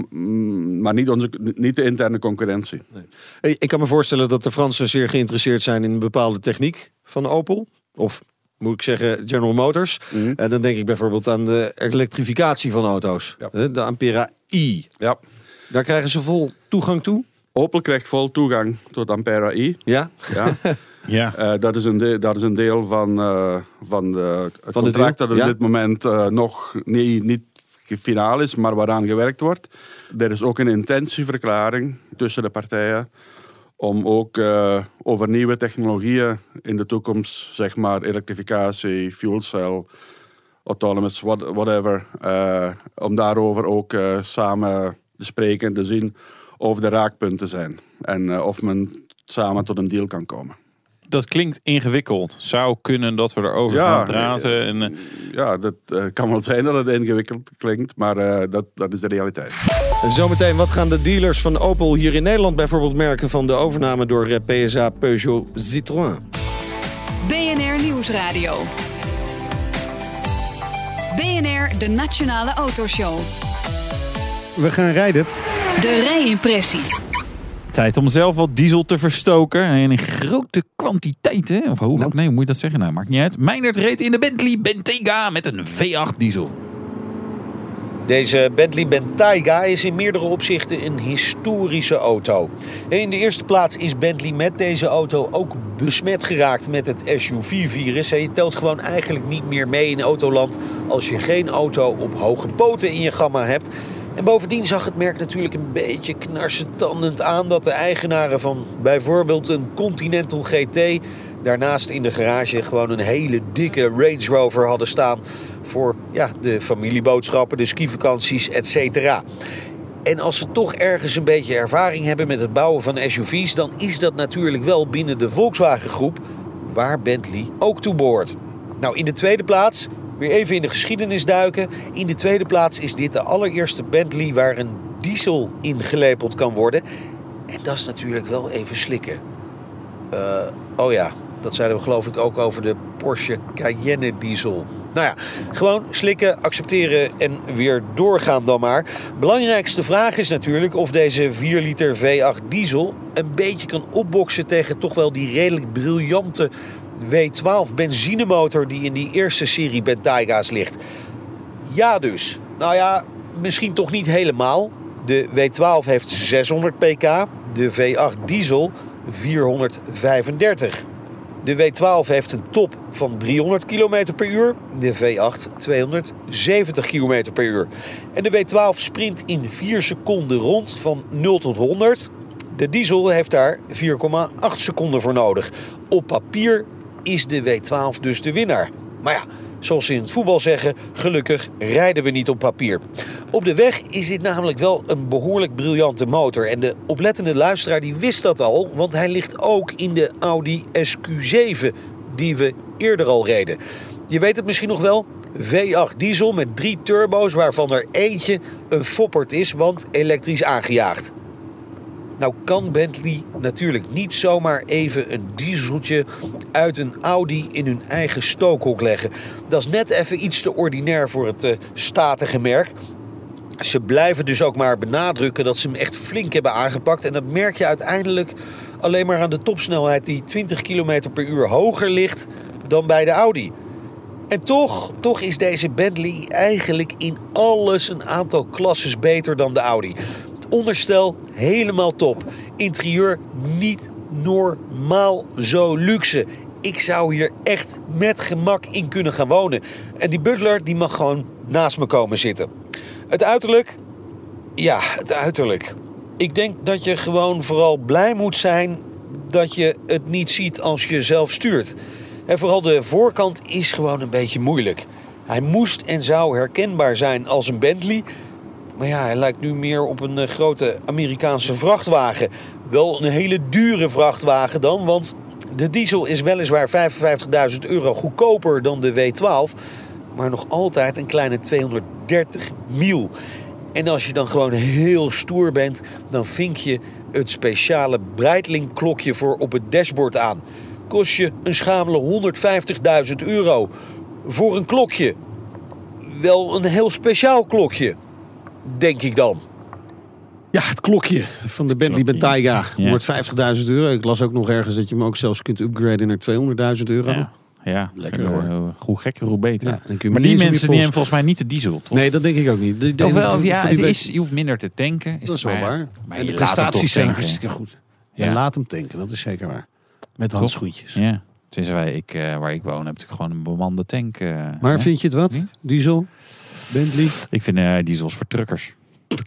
maar niet, onze, niet de interne concurrentie. Nee. Ik kan me voorstellen dat de Fransen zeer geïnteresseerd zijn in een bepaalde techniek van Opel. Of moet ik zeggen General Motors. Mm En dan denk ik bijvoorbeeld aan de elektrificatie van auto's. Ja. De Ampera i. Ja. Daar krijgen ze vol toegang toe? Opel krijgt vol toegang tot Ampera i. Ja? Ja. ja. Uh, dat, is een deel, dat is een deel van, uh, van de, het van contract dat op dit moment uh, nog niet, niet finaal is, maar waaraan gewerkt wordt. Er is ook een intentieverklaring tussen de partijen om ook over nieuwe technologieën in de toekomst, zeg maar elektrificatie, fuel cell, autonomous, whatever, uh, om daarover ook samen te spreken en te zien of de raakpunten zijn en of men samen tot een deal kan komen dat klinkt ingewikkeld. Zou kunnen dat we erover gaan praten. En, uh... Ja, dat uh, kan wel zijn dat het ingewikkeld klinkt, maar uh, dat, dat is de realiteit. Zometeen, wat gaan de dealers van Opel hier in Nederland bijvoorbeeld merken van de overname door PSA Peugeot Citroën? BNR Nieuwsradio. BNR, de Nationale Autoshow. We gaan rijden. De rijimpressie. Tijd om zelf wat diesel te verstoken. En in grote kwantiteiten. Of hoe, nou. nee, hoe moet je dat zeggen? Nou, maakt niet uit. Meinert reed in de Bentley Bentayga met een V8 diesel. Deze Bentley Bentayga is in meerdere opzichten een historische auto. In de eerste plaats is Bentley met deze auto ook besmet geraakt met het SUV-virus. Je telt gewoon eigenlijk niet meer mee in autoland als je geen auto op hoge poten in je gamma hebt. En bovendien zag het merk natuurlijk een beetje knarsetandend aan dat de eigenaren van bijvoorbeeld een Continental GT daarnaast in de garage gewoon een hele dikke Range Rover hadden staan voor ja, de familieboodschappen, de skivakanties, etc. En als ze toch ergens een beetje ervaring hebben met het bouwen van SUV's, dan is dat natuurlijk wel binnen de Volkswagen groep, waar Bentley ook toe behoort. Nou, in de tweede plaats Weer even in de geschiedenis duiken. In de tweede plaats is dit de allereerste Bentley waar een diesel in gelepeld kan worden. En dat is natuurlijk wel even slikken. Uh, oh ja, dat zeiden we geloof ik ook over de Porsche Cayenne diesel. Nou ja, gewoon slikken, accepteren en weer doorgaan dan maar. Belangrijkste vraag is natuurlijk of deze 4 liter V8 diesel een beetje kan opboksen tegen toch wel die redelijk briljante W12 benzinemotor die in die eerste serie Bentayga's ligt. Ja dus. Nou ja, misschien toch niet helemaal. De W12 heeft 600 pk, de V8 diesel 435. De W12 heeft een top van 300 km per uur, de V8 270 km per uur. En de W12 sprint in 4 seconden rond van 0 tot 100. De diesel heeft daar 4,8 seconden voor nodig. Op papier is de W12 dus de winnaar. Maar ja, zoals ze in het voetbal zeggen, gelukkig rijden we niet op papier. Op de weg is dit namelijk wel een behoorlijk briljante motor. En de oplettende luisteraar die wist dat al, want hij ligt ook in de Audi SQ7 die we eerder al reden. Je weet het misschien nog wel, V8 diesel met drie turbo's waarvan er eentje een foppert is, want elektrisch aangejaagd. Nou kan Bentley natuurlijk niet zomaar even een dieseltje uit een Audi in hun eigen stookhok leggen. Dat is net even iets te ordinair voor het uh, statige merk. Ze blijven dus ook maar benadrukken dat ze hem echt flink hebben aangepakt. En dat merk je uiteindelijk alleen maar aan de topsnelheid die 20 km per uur hoger ligt dan bij de Audi. En toch, toch is deze Bentley eigenlijk in alles een aantal klasses beter dan de Audi. Onderstel helemaal top. Interieur niet normaal zo luxe. Ik zou hier echt met gemak in kunnen gaan wonen. En die butler die mag gewoon naast me komen zitten. Het uiterlijk? Ja, het uiterlijk. Ik denk dat je gewoon vooral blij moet zijn dat je het niet ziet als je zelf stuurt. En vooral de voorkant is gewoon een beetje moeilijk. Hij moest en zou herkenbaar zijn als een Bentley, maar ja, hij lijkt nu meer op een eh, grote Amerikaanse vrachtwagen. Wel een hele dure vrachtwagen dan, want de diesel is weliswaar 55.000 euro goedkoper dan de W12, maar nog altijd een kleine 230 mil. En als je dan gewoon heel stoer bent, dan vink je het speciale Breitling klokje voor op het dashboard aan. Kost je een schamele 150.000 euro voor een klokje. Wel een heel speciaal klokje. Denk ik dan. Ja, het klokje van de Bentley. Bentayga Ja. wordt 50.000 euro. Ik las ook nog ergens dat je hem ook zelfs kunt upgraden naar 200.000 euro. Ja, ja. Lekker, hoor. Hoe gekker, hoe beter. Ja, dan kun je maar die mensen die hebben volgens mij niet de diesel, toch? Nee, dat denk ik ook niet. Ofwel, die- ja, het die is, je hoeft minder te tanken. Dat is wel maar- waar. maar en je de prestaties zijn hartstikke goed. En Ja. laat hem tanken, dat is zeker waar. Met handschoentjes. Ja. Sinds wij, ik, eh, waar ik woon, heb ik gewoon een bemande tank. eh, Maar hè? vind je het wat? Niet? Diesel? Bentley? Ik vind eh, diesels voor truckers.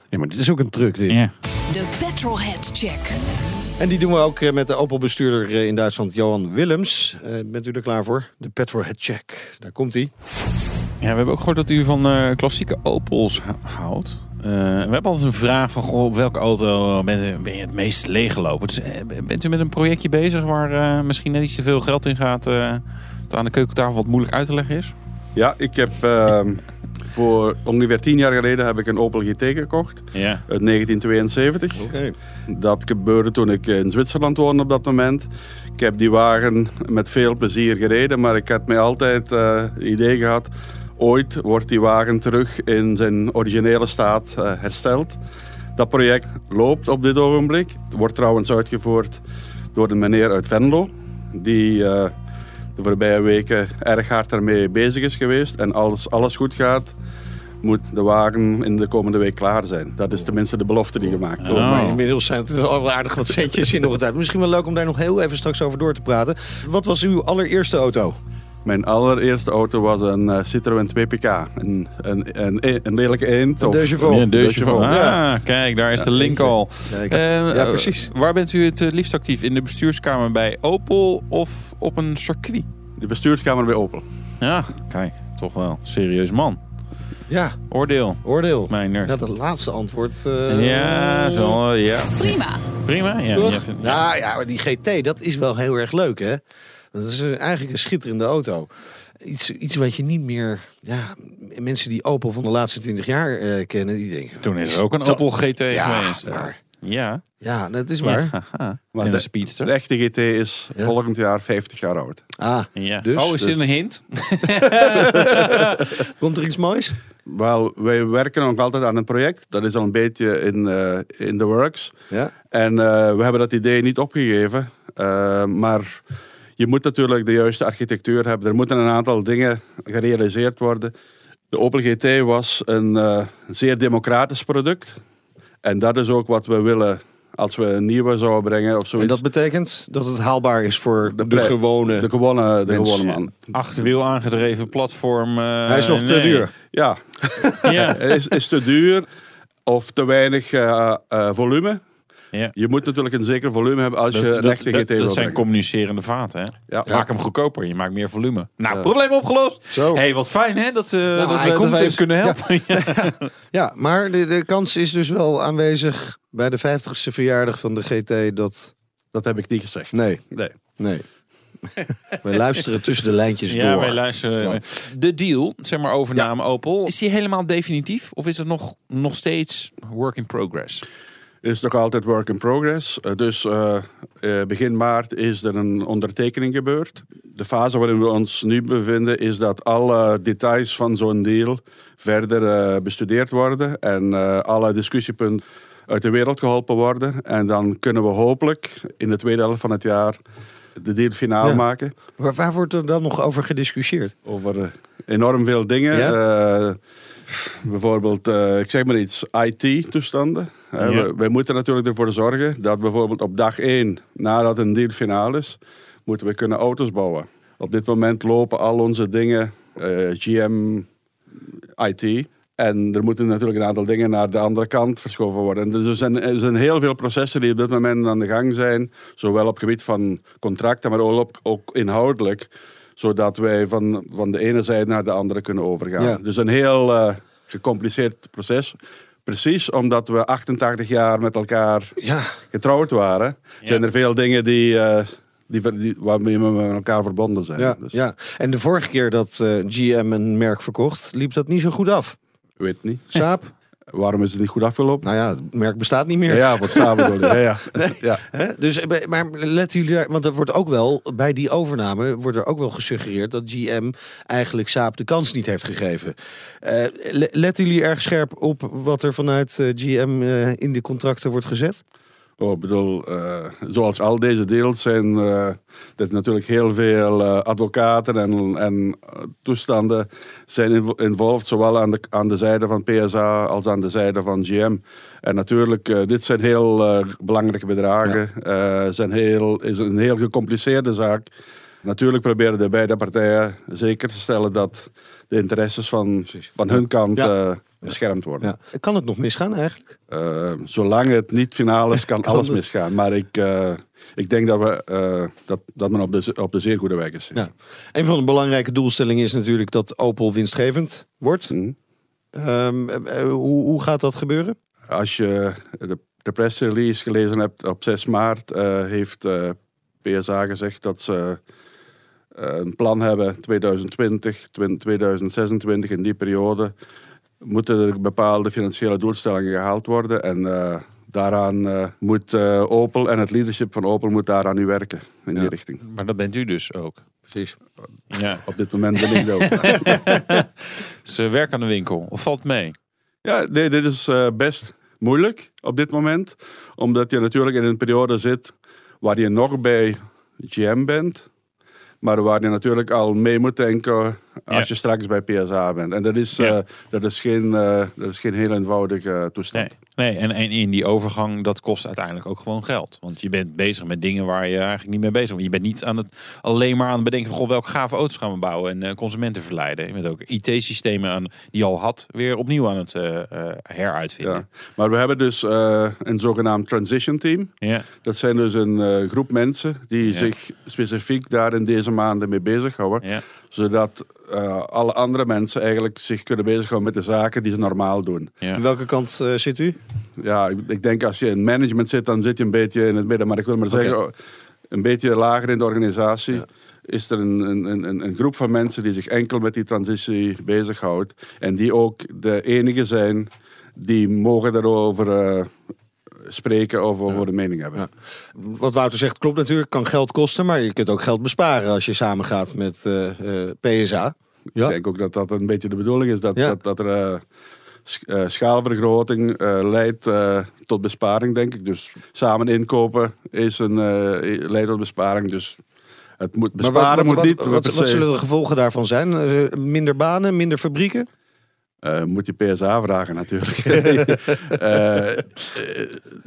Ja, maar dit is ook een truck dit. Ja. De Petrolhead Check. En die doen we ook eh, met de Opel-bestuurder eh, in Duitsland, Johan Willems. Eh, bent u er klaar voor? De Petrolhead Check. Daar komt hij. Ja, we hebben ook gehoord dat u van eh, klassieke Opels houdt. Eh, we hebben altijd een vraag van, goh, op welke auto bent u, ben je het meest leeggelopen? Dus, bent u met een projectje bezig waar eh, misschien net iets te veel geld in gaat... eh, dat aan de keukentafel wat moeilijk uit te leggen is? Ja, ik heb ehm, voor ongeveer tien jaar geleden heb ik een Opel GT gekocht. Ja. Uit 1972. Oké. Dat gebeurde toen ik in Zwitserland woonde op dat moment. Ik heb die wagen met veel plezier gereden, maar ik had mij altijd eh, het idee gehad... ooit wordt die wagen terug in zijn originele staat eh, hersteld. Dat project loopt op dit ogenblik. Het wordt trouwens uitgevoerd door een meneer uit Venlo... die eh, de voorbije weken erg hard ermee bezig is geweest. En als alles goed gaat, moet de wagen in de komende week klaar zijn. Dat is tenminste de belofte die gemaakt wordt. Oh, maar inmiddels zijn het al wel aardig wat centjes in nog het uit. Misschien wel leuk om daar nog heel even straks over door te praten. Wat was uw allereerste auto? Mijn allereerste auto was een eh, Citroën 2PK. Een, een, een, een lelijke eend. Een Chevaux. Ja. Chevaux, Ah, kijk, daar is de link al. Kijk. Eh, Ja, precies. eh, waar bent u het liefst actief? In de bestuurskamer bij Opel of op een circuit? De bestuurskamer bij Opel. Ja, kijk, toch wel. Serieus man. Ja, Oordeel, oordeel. mijn nerd. Ja, dat laatste antwoord. eh, Ja, zo, ja. Prima. Prima. Ja, vindt- Nou ja, maar die GT, dat is wel heel erg leuk, hè? Dat is eigenlijk een schitterende auto. Iets, iets wat je niet meer... Ja, mensen die Opel van de laatste 20 jaar eh, kennen, die denken... Toen is er ook een Opel GT Ja, geweest. maar, Ja. ja, dat is waar. Ja. Maar en de- een speedster. De echte GT is Ja. volgend jaar 50 jaar oud. Ah, Ja. Dus- oh, is dit dus- een hint? komt er iets moois? Wel, wij werken nog altijd aan een project. Dat is al een beetje in, eh, in the works. Ja. En eh, we hebben dat idee niet opgegeven. Maar je moet natuurlijk de juiste architectuur hebben. Er moeten een aantal dingen gerealiseerd worden. De Opel GT was een eh, zeer democratisch product. En dat is ook wat we willen als we een nieuwe zouden brengen of En zoiets. dat betekent dat het haalbaar is voor de, gewone... de gewone, de gewone man. Achterwiel aangedreven platform. eh, Hij is nog te duur. Ja, Ja. is, is te duur of te weinig eh, eh, volume. Ja. Je moet natuurlijk een zeker volume hebben als je Dat, een dat, echte dat, GT dat wil zijn communicerende vaten. Hè? Ja. Maak hem goedkoper, je maakt meer volume. Nou, Ja. probleem opgelost. Zo. hey, wat fijn hè, dat, eh dat, hij we, dat komt wij dus. kunnen helpen. Ja. Ja, maar de, de kans is dus wel aanwezig bij de 50ste verjaardag van de GT dat... Dat heb ik niet gezegd. Nee, Nee. nee. We luisteren tussen de lijntjes Ja, door. wij luisteren. Ja. De deal, zeg maar overname Opel, is die helemaal definitief? Of is het nog, nog steeds work in progress? Is nog altijd work in progress. Eh, Dus eh, eh, begin maart is er een ondertekening gebeurd. De fase waarin we ons nu bevinden is dat alle details van zo'n deal verder bestudeerd worden en alle discussiepunten uit de wereld geholpen worden. En dan kunnen we hopelijk in de tweede helft van het jaar de deal finaal Ja. maken. Waar, waar wordt er dan nog over gediscussieerd? Over enorm veel dingen. Ja? Bijvoorbeeld, eh, ik zeg maar iets, IT-toestanden. Ja. we, wij moeten natuurlijk ervoor zorgen dat bijvoorbeeld op dag 1, nadat een deal finaal is, moeten we kunnen auto's bouwen. Op dit moment lopen al onze dingen, eh, GM, IT. En er moeten natuurlijk een aantal dingen naar de andere kant verschoven worden. Dus er zijn, er zijn heel veel processen die op dit moment aan de gang zijn. Zowel op gebied van contracten, maar ook, op- ook inhoudelijk. Zodat wij van, van de ene zijde naar de andere kunnen overgaan. Ja. Dus een heel eh, gecompliceerd proces. Precies omdat we 88 jaar met elkaar Ja, getrouwd waren, zijn er veel dingen die, eh, die, waarmee we met elkaar verbonden zijn. ja, Dus, ja. En de vorige keer dat eh, GM een merk verkocht, liep dat niet zo goed af. Weet niet. Saap? Waarom is het niet goed afgelopen? Nou ja, het merk bestaat niet meer. Ja, wat samen ja, ja. ja. Hè? Dus, eh, maar letten jullie daar, want er wordt ook wel, bij die overname wordt er ook wel gesuggereerd dat GM eigenlijk Saab de kans niet heeft gegeven. Le- letten jullie erg scherp op wat er vanuit eh, GM in de contracten wordt gezet? Oh, ik bedoel, eh, zoals al deze deals zijn eh er natuurlijk heel veel eh, advocaten en, en toestanden zijn invo- involved, zowel aan de, aan de zijde van PSA als aan de zijde van GM. En natuurlijk, dit zijn heel belangrijke bedragen, Eh, zijn heel, is een heel gecompliceerde zaak. Natuurlijk proberen de beide partijen zeker te stellen dat de interesses van, van hun kant Ja. Beschermd worden. Ja. Kan het nog misgaan eigenlijk? Eh, zolang het niet finaal is, kan, Kan alles het. misgaan. Maar ik, eh, ik denk dat, we, eh, dat, dat men op de, op de zeer goede weg is. Ja. Een van de belangrijke doelstellingen is natuurlijk dat Opel winstgevend wordt. Hm. Ehm, eh, hoe, hoe gaat dat gebeuren? Als je de, de pressrelease gelezen hebt op 6 maart, heeft PSA gezegd dat ze een plan hebben 2020, 2026 in die periode. Moeten er bepaalde financiële doelstellingen gehaald worden. En eh, daaraan eh, moet eh, Opel en het leadership van Opel moet daaraan nu werken in die richting. Maar dat bent u dus ook. Precies. Ja. Op dit moment ben ik dat ook. Ze werken aan de winkel. Of valt mee? Ja, nee, dit is eh, best moeilijk op dit moment. Omdat je natuurlijk in een periode zit waar je nog bij GM bent. Maar waar je natuurlijk al mee moet denken als Ja. je straks bij PSA bent. En dat is, Ja. eh, dat is, geen, eh, dat is geen heel eenvoudige eh, toestand. Nee, nee en, en in die overgang, dat kost uiteindelijk ook gewoon geld. Want je bent bezig met dingen waar je eigenlijk niet mee bezig bent. Je bent niet aan het, alleen maar aan het bedenken van... Goh, welke gave auto's gaan we bouwen en eh, consumenten verleiden. Je bent ook IT-systemen aan, die al had, weer opnieuw aan het heruitvinden. Ja. Maar we hebben dus een zogenaamd transition team. Ja. Dat zijn dus een groep mensen die zich specifiek daar in deze maanden mee bezighouden. Ja. Zodat eh, alle andere mensen eigenlijk zich kunnen bezighouden met de zaken die ze normaal doen. Ja. Aan welke kant eh, zit u? Ja, ik, ik denk als je in management zit, dan zit je een beetje in het midden. Maar ik wil maar zeggen, oh, een beetje lager in de organisatie. Ja. Is er een, een, een, een groep van mensen die zich enkel met die transitie bezighoudt. En die ook de enige zijn die mogen daarover eh, spreken over de mening hebben. Ja. Wat Wouter zegt klopt natuurlijk. Kan geld kosten, maar je kunt ook geld besparen als je samengaat met eh, eh, PSA. Ja. Ik denk ook dat dat een beetje de bedoeling is. Dat, dat, dat er eh, sch- schaalvergroting leidt tot besparing, denk ik. Dus samen inkopen is een, leidt tot besparing. Dus het moet Maar besparen wat, wat, moet niet. wat, zullen de gevolgen daarvan zijn? Minder banen, minder fabrieken? Eh, moet je PSA vragen natuurlijk. Eh, eh,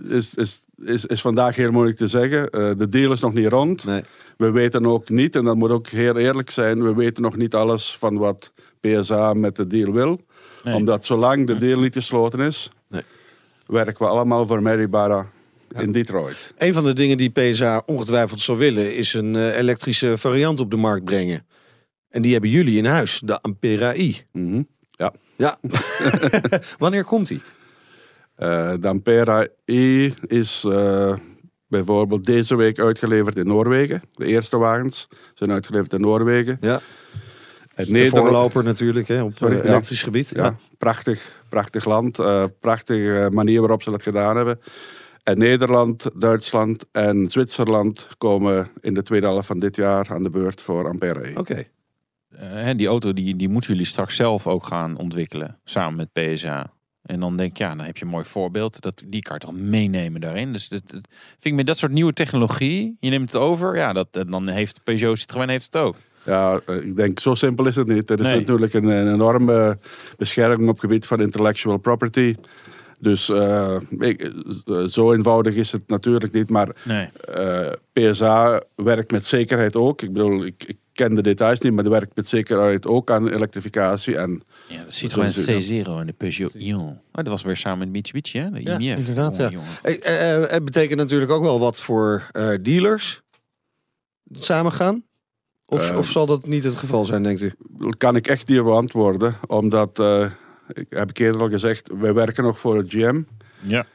is, is, is, is vandaag heel moeilijk te zeggen. De deal is nog niet rond. Nee. We weten ook niet, en dat moet ook heel eerlijk zijn, we weten nog niet alles van wat PSA met de deal wil. Nee. Omdat zolang de deal niet gesloten is, Nee. werken we allemaal voor Mary Barra in Detroit. Een van de dingen die PSA ongetwijfeld zou willen... is een elektrische variant op de markt brengen. En die hebben jullie in huis, de Ampera i. Ja. Ja. Wanneer komt die? Eh, de Ampera E is eh, bijvoorbeeld deze week uitgeleverd in Noorwegen. De eerste wagens zijn uitgeleverd in Noorwegen. Ja. Het De Nederland- voorloper natuurlijk hè, op Sorry, eh, ja. elektrisch gebied. Ja, prachtig, prachtig land. prachtige manier waarop ze dat gedaan hebben. En Nederland, Duitsland en Zwitserland komen in de tweede helft van dit jaar aan de beurt voor Ampere E. Oké. Hè, die auto die, die moeten jullie straks zelf ook gaan ontwikkelen. Samen met PSA. En dan denk ik, ja, dan heb je een mooi voorbeeld. Dat, die kan je toch meenemen daarin. Dus dat, dat vind ik met dat soort nieuwe technologie. Je neemt het over. Ja, dat, eh, dan heeft Peugeot Citroën heeft het ook. Ja, eh, ik denk, zo simpel is het niet. Er is Nee. natuurlijk een, een enorme bescherming op het gebied van intellectual property. Dus eh, ik- eh, zo eenvoudig is het natuurlijk niet. Maar Nee. eh, PSA werkt met zekerheid ook. Ik bedoel, ik, ik ken de details niet, maar die werkt met zekerheid ook aan elektrificatie. En Ja, de Citroën Zo is het, C0 en de Peugeot Ion. Oh, dat was weer samen met Mitsubishi, hè? De Ja, IMF. inderdaad, ja. Hey, eh, eh, het betekent natuurlijk ook wel wat voor eh, dealers samen gaan. Of, Eh, of zal dat niet het geval zijn, denkt u? dat kan ik echt niet beantwoorden. Omdat, eh, ik heb ik eerder al gezegd, wij werken nog voor het GM. Ja.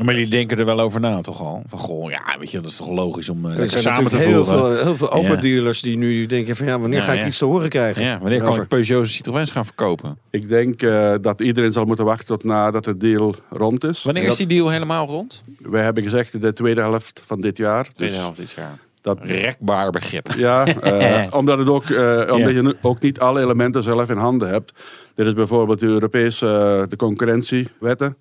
Maar jullie denken er wel over na, toch al? Van goh, ja, weet je, dat is toch logisch om uh, lekker zijn samen te natuurlijk heel voeren. veel, heel veel Ja. Opel-dealers die nu denken van ja, wanneer Ja, ga ik ja. iets te horen krijgen? Ja, wanneer kan ik Peugeot's en Citroëns gaan verkopen? Ik denk eh, dat iedereen zal moeten wachten tot nadat het deal rond is. Wanneer is die deal helemaal rond? Wij hebben gezegd de tweede helft van dit jaar. Dus Tweede helft dit jaar. dat, Rekbaar begrip. ja, eh, omdat, het ook, eh, omdat je ook niet alle elementen zelf in handen hebt. Dit is bijvoorbeeld de Europese eh, de concurrentiewetten.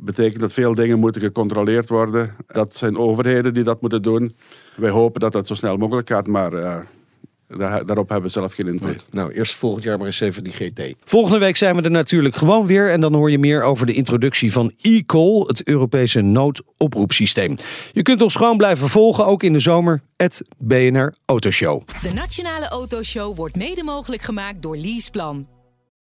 Betekent dat veel dingen moeten gecontroleerd worden. Dat zijn overheden die dat moeten doen. Wij hopen dat dat zo snel mogelijk gaat, maar eh, daar, daarop hebben we zelf geen invloed. Nou, eerst volgend jaar maar eens even die GT. Volgende week zijn we er natuurlijk gewoon weer. En dan hoor je meer over de introductie van e-call, het Europese noodoproepsysteem. Je kunt ons gewoon blijven volgen, ook in de zomer. Het BNR Autoshow. De Nationale Autoshow wordt mede mogelijk gemaakt door Leaseplan.